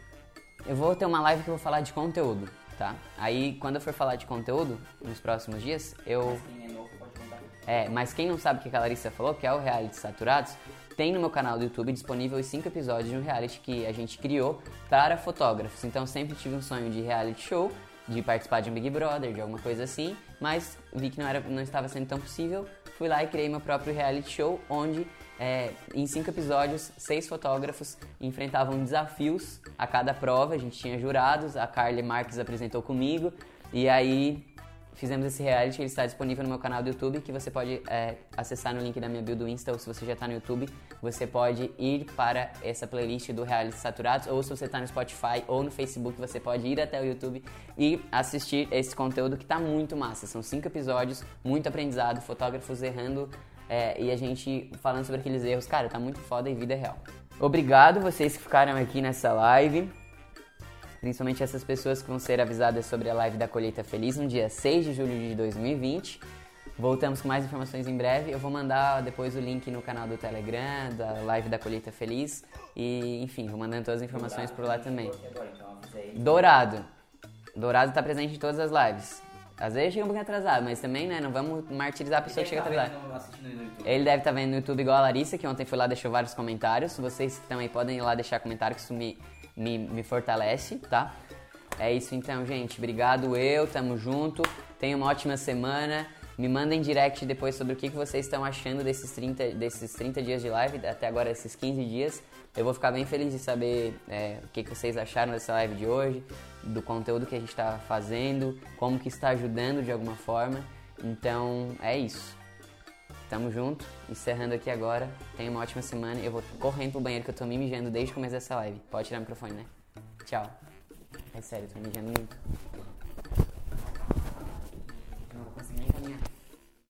Eu vou ter uma live que eu vou falar de conteúdo, tá? Aí, quando eu for falar de conteúdo, nos próximos dias, eu. Mas quem é novo pode contar. É, mas quem não sabe o que a Larissa falou, que é o reality Saturados, tem no meu canal do YouTube disponível os cinco episódios de um reality que a gente criou para fotógrafos. Então sempre tive um sonho de reality show, de participar de um Big Brother, de alguma coisa assim, mas vi que não, era, não estava sendo tão possível. Fui lá e criei meu próprio reality show, onde é, em cinco episódios, seis fotógrafos enfrentavam desafios a cada prova. A gente tinha jurados, a Carly Marques apresentou comigo, e aí fizemos esse reality, ele está disponível no meu canal do YouTube, que você pode é, acessar no link da minha bio do Insta, ou se você já está no YouTube, você pode ir para essa playlist do Reality Saturados, ou se você está no Spotify ou no Facebook, você pode ir até o YouTube e assistir esse conteúdo que está muito massa. São cinco episódios, muito aprendizado, fotógrafos errando é, e a gente falando sobre aqueles erros. Cara, tá muito foda e vida é real. Obrigado vocês que ficaram aqui nessa live principalmente essas pessoas que vão ser avisadas sobre a live da Colheita Feliz no dia 6 de julho de 2020. Voltamos com mais informações em breve. Eu vou mandar depois o link no canal do Telegram, da live da Colheita Feliz. E, enfim, vou mandando todas as informações por lá também. Dourado. Dourado tá presente em todas as lives. Às vezes chega um pouquinho atrasado, mas também, né, não vamos martirizar a pessoa que chega Tá atrasada. Ele deve estar vendo no YouTube igual a Larissa, que ontem foi lá e deixou vários comentários. Vocês também podem ir lá deixar comentário, que isso me, me, me fortalece, tá? É isso então, gente. Obrigado eu, tamo junto. Tenha uma ótima semana. Me mandem direct depois sobre o que, que vocês estão achando desses 30, desses 30 dias de live, até agora esses 15 dias. Eu vou ficar bem feliz de saber é, o que, que vocês acharam dessa live de hoje, do conteúdo que a gente está fazendo, como que está ajudando de alguma forma. Então é isso. Tamo junto, encerrando aqui agora. Tenha uma ótima semana. Eu vou correndo pro banheiro que eu tô me mijando desde o começo dessa live. Pode tirar o microfone, né? Tchau. É sério, tô me mijando muito. Não vou conseguir nem caminhar.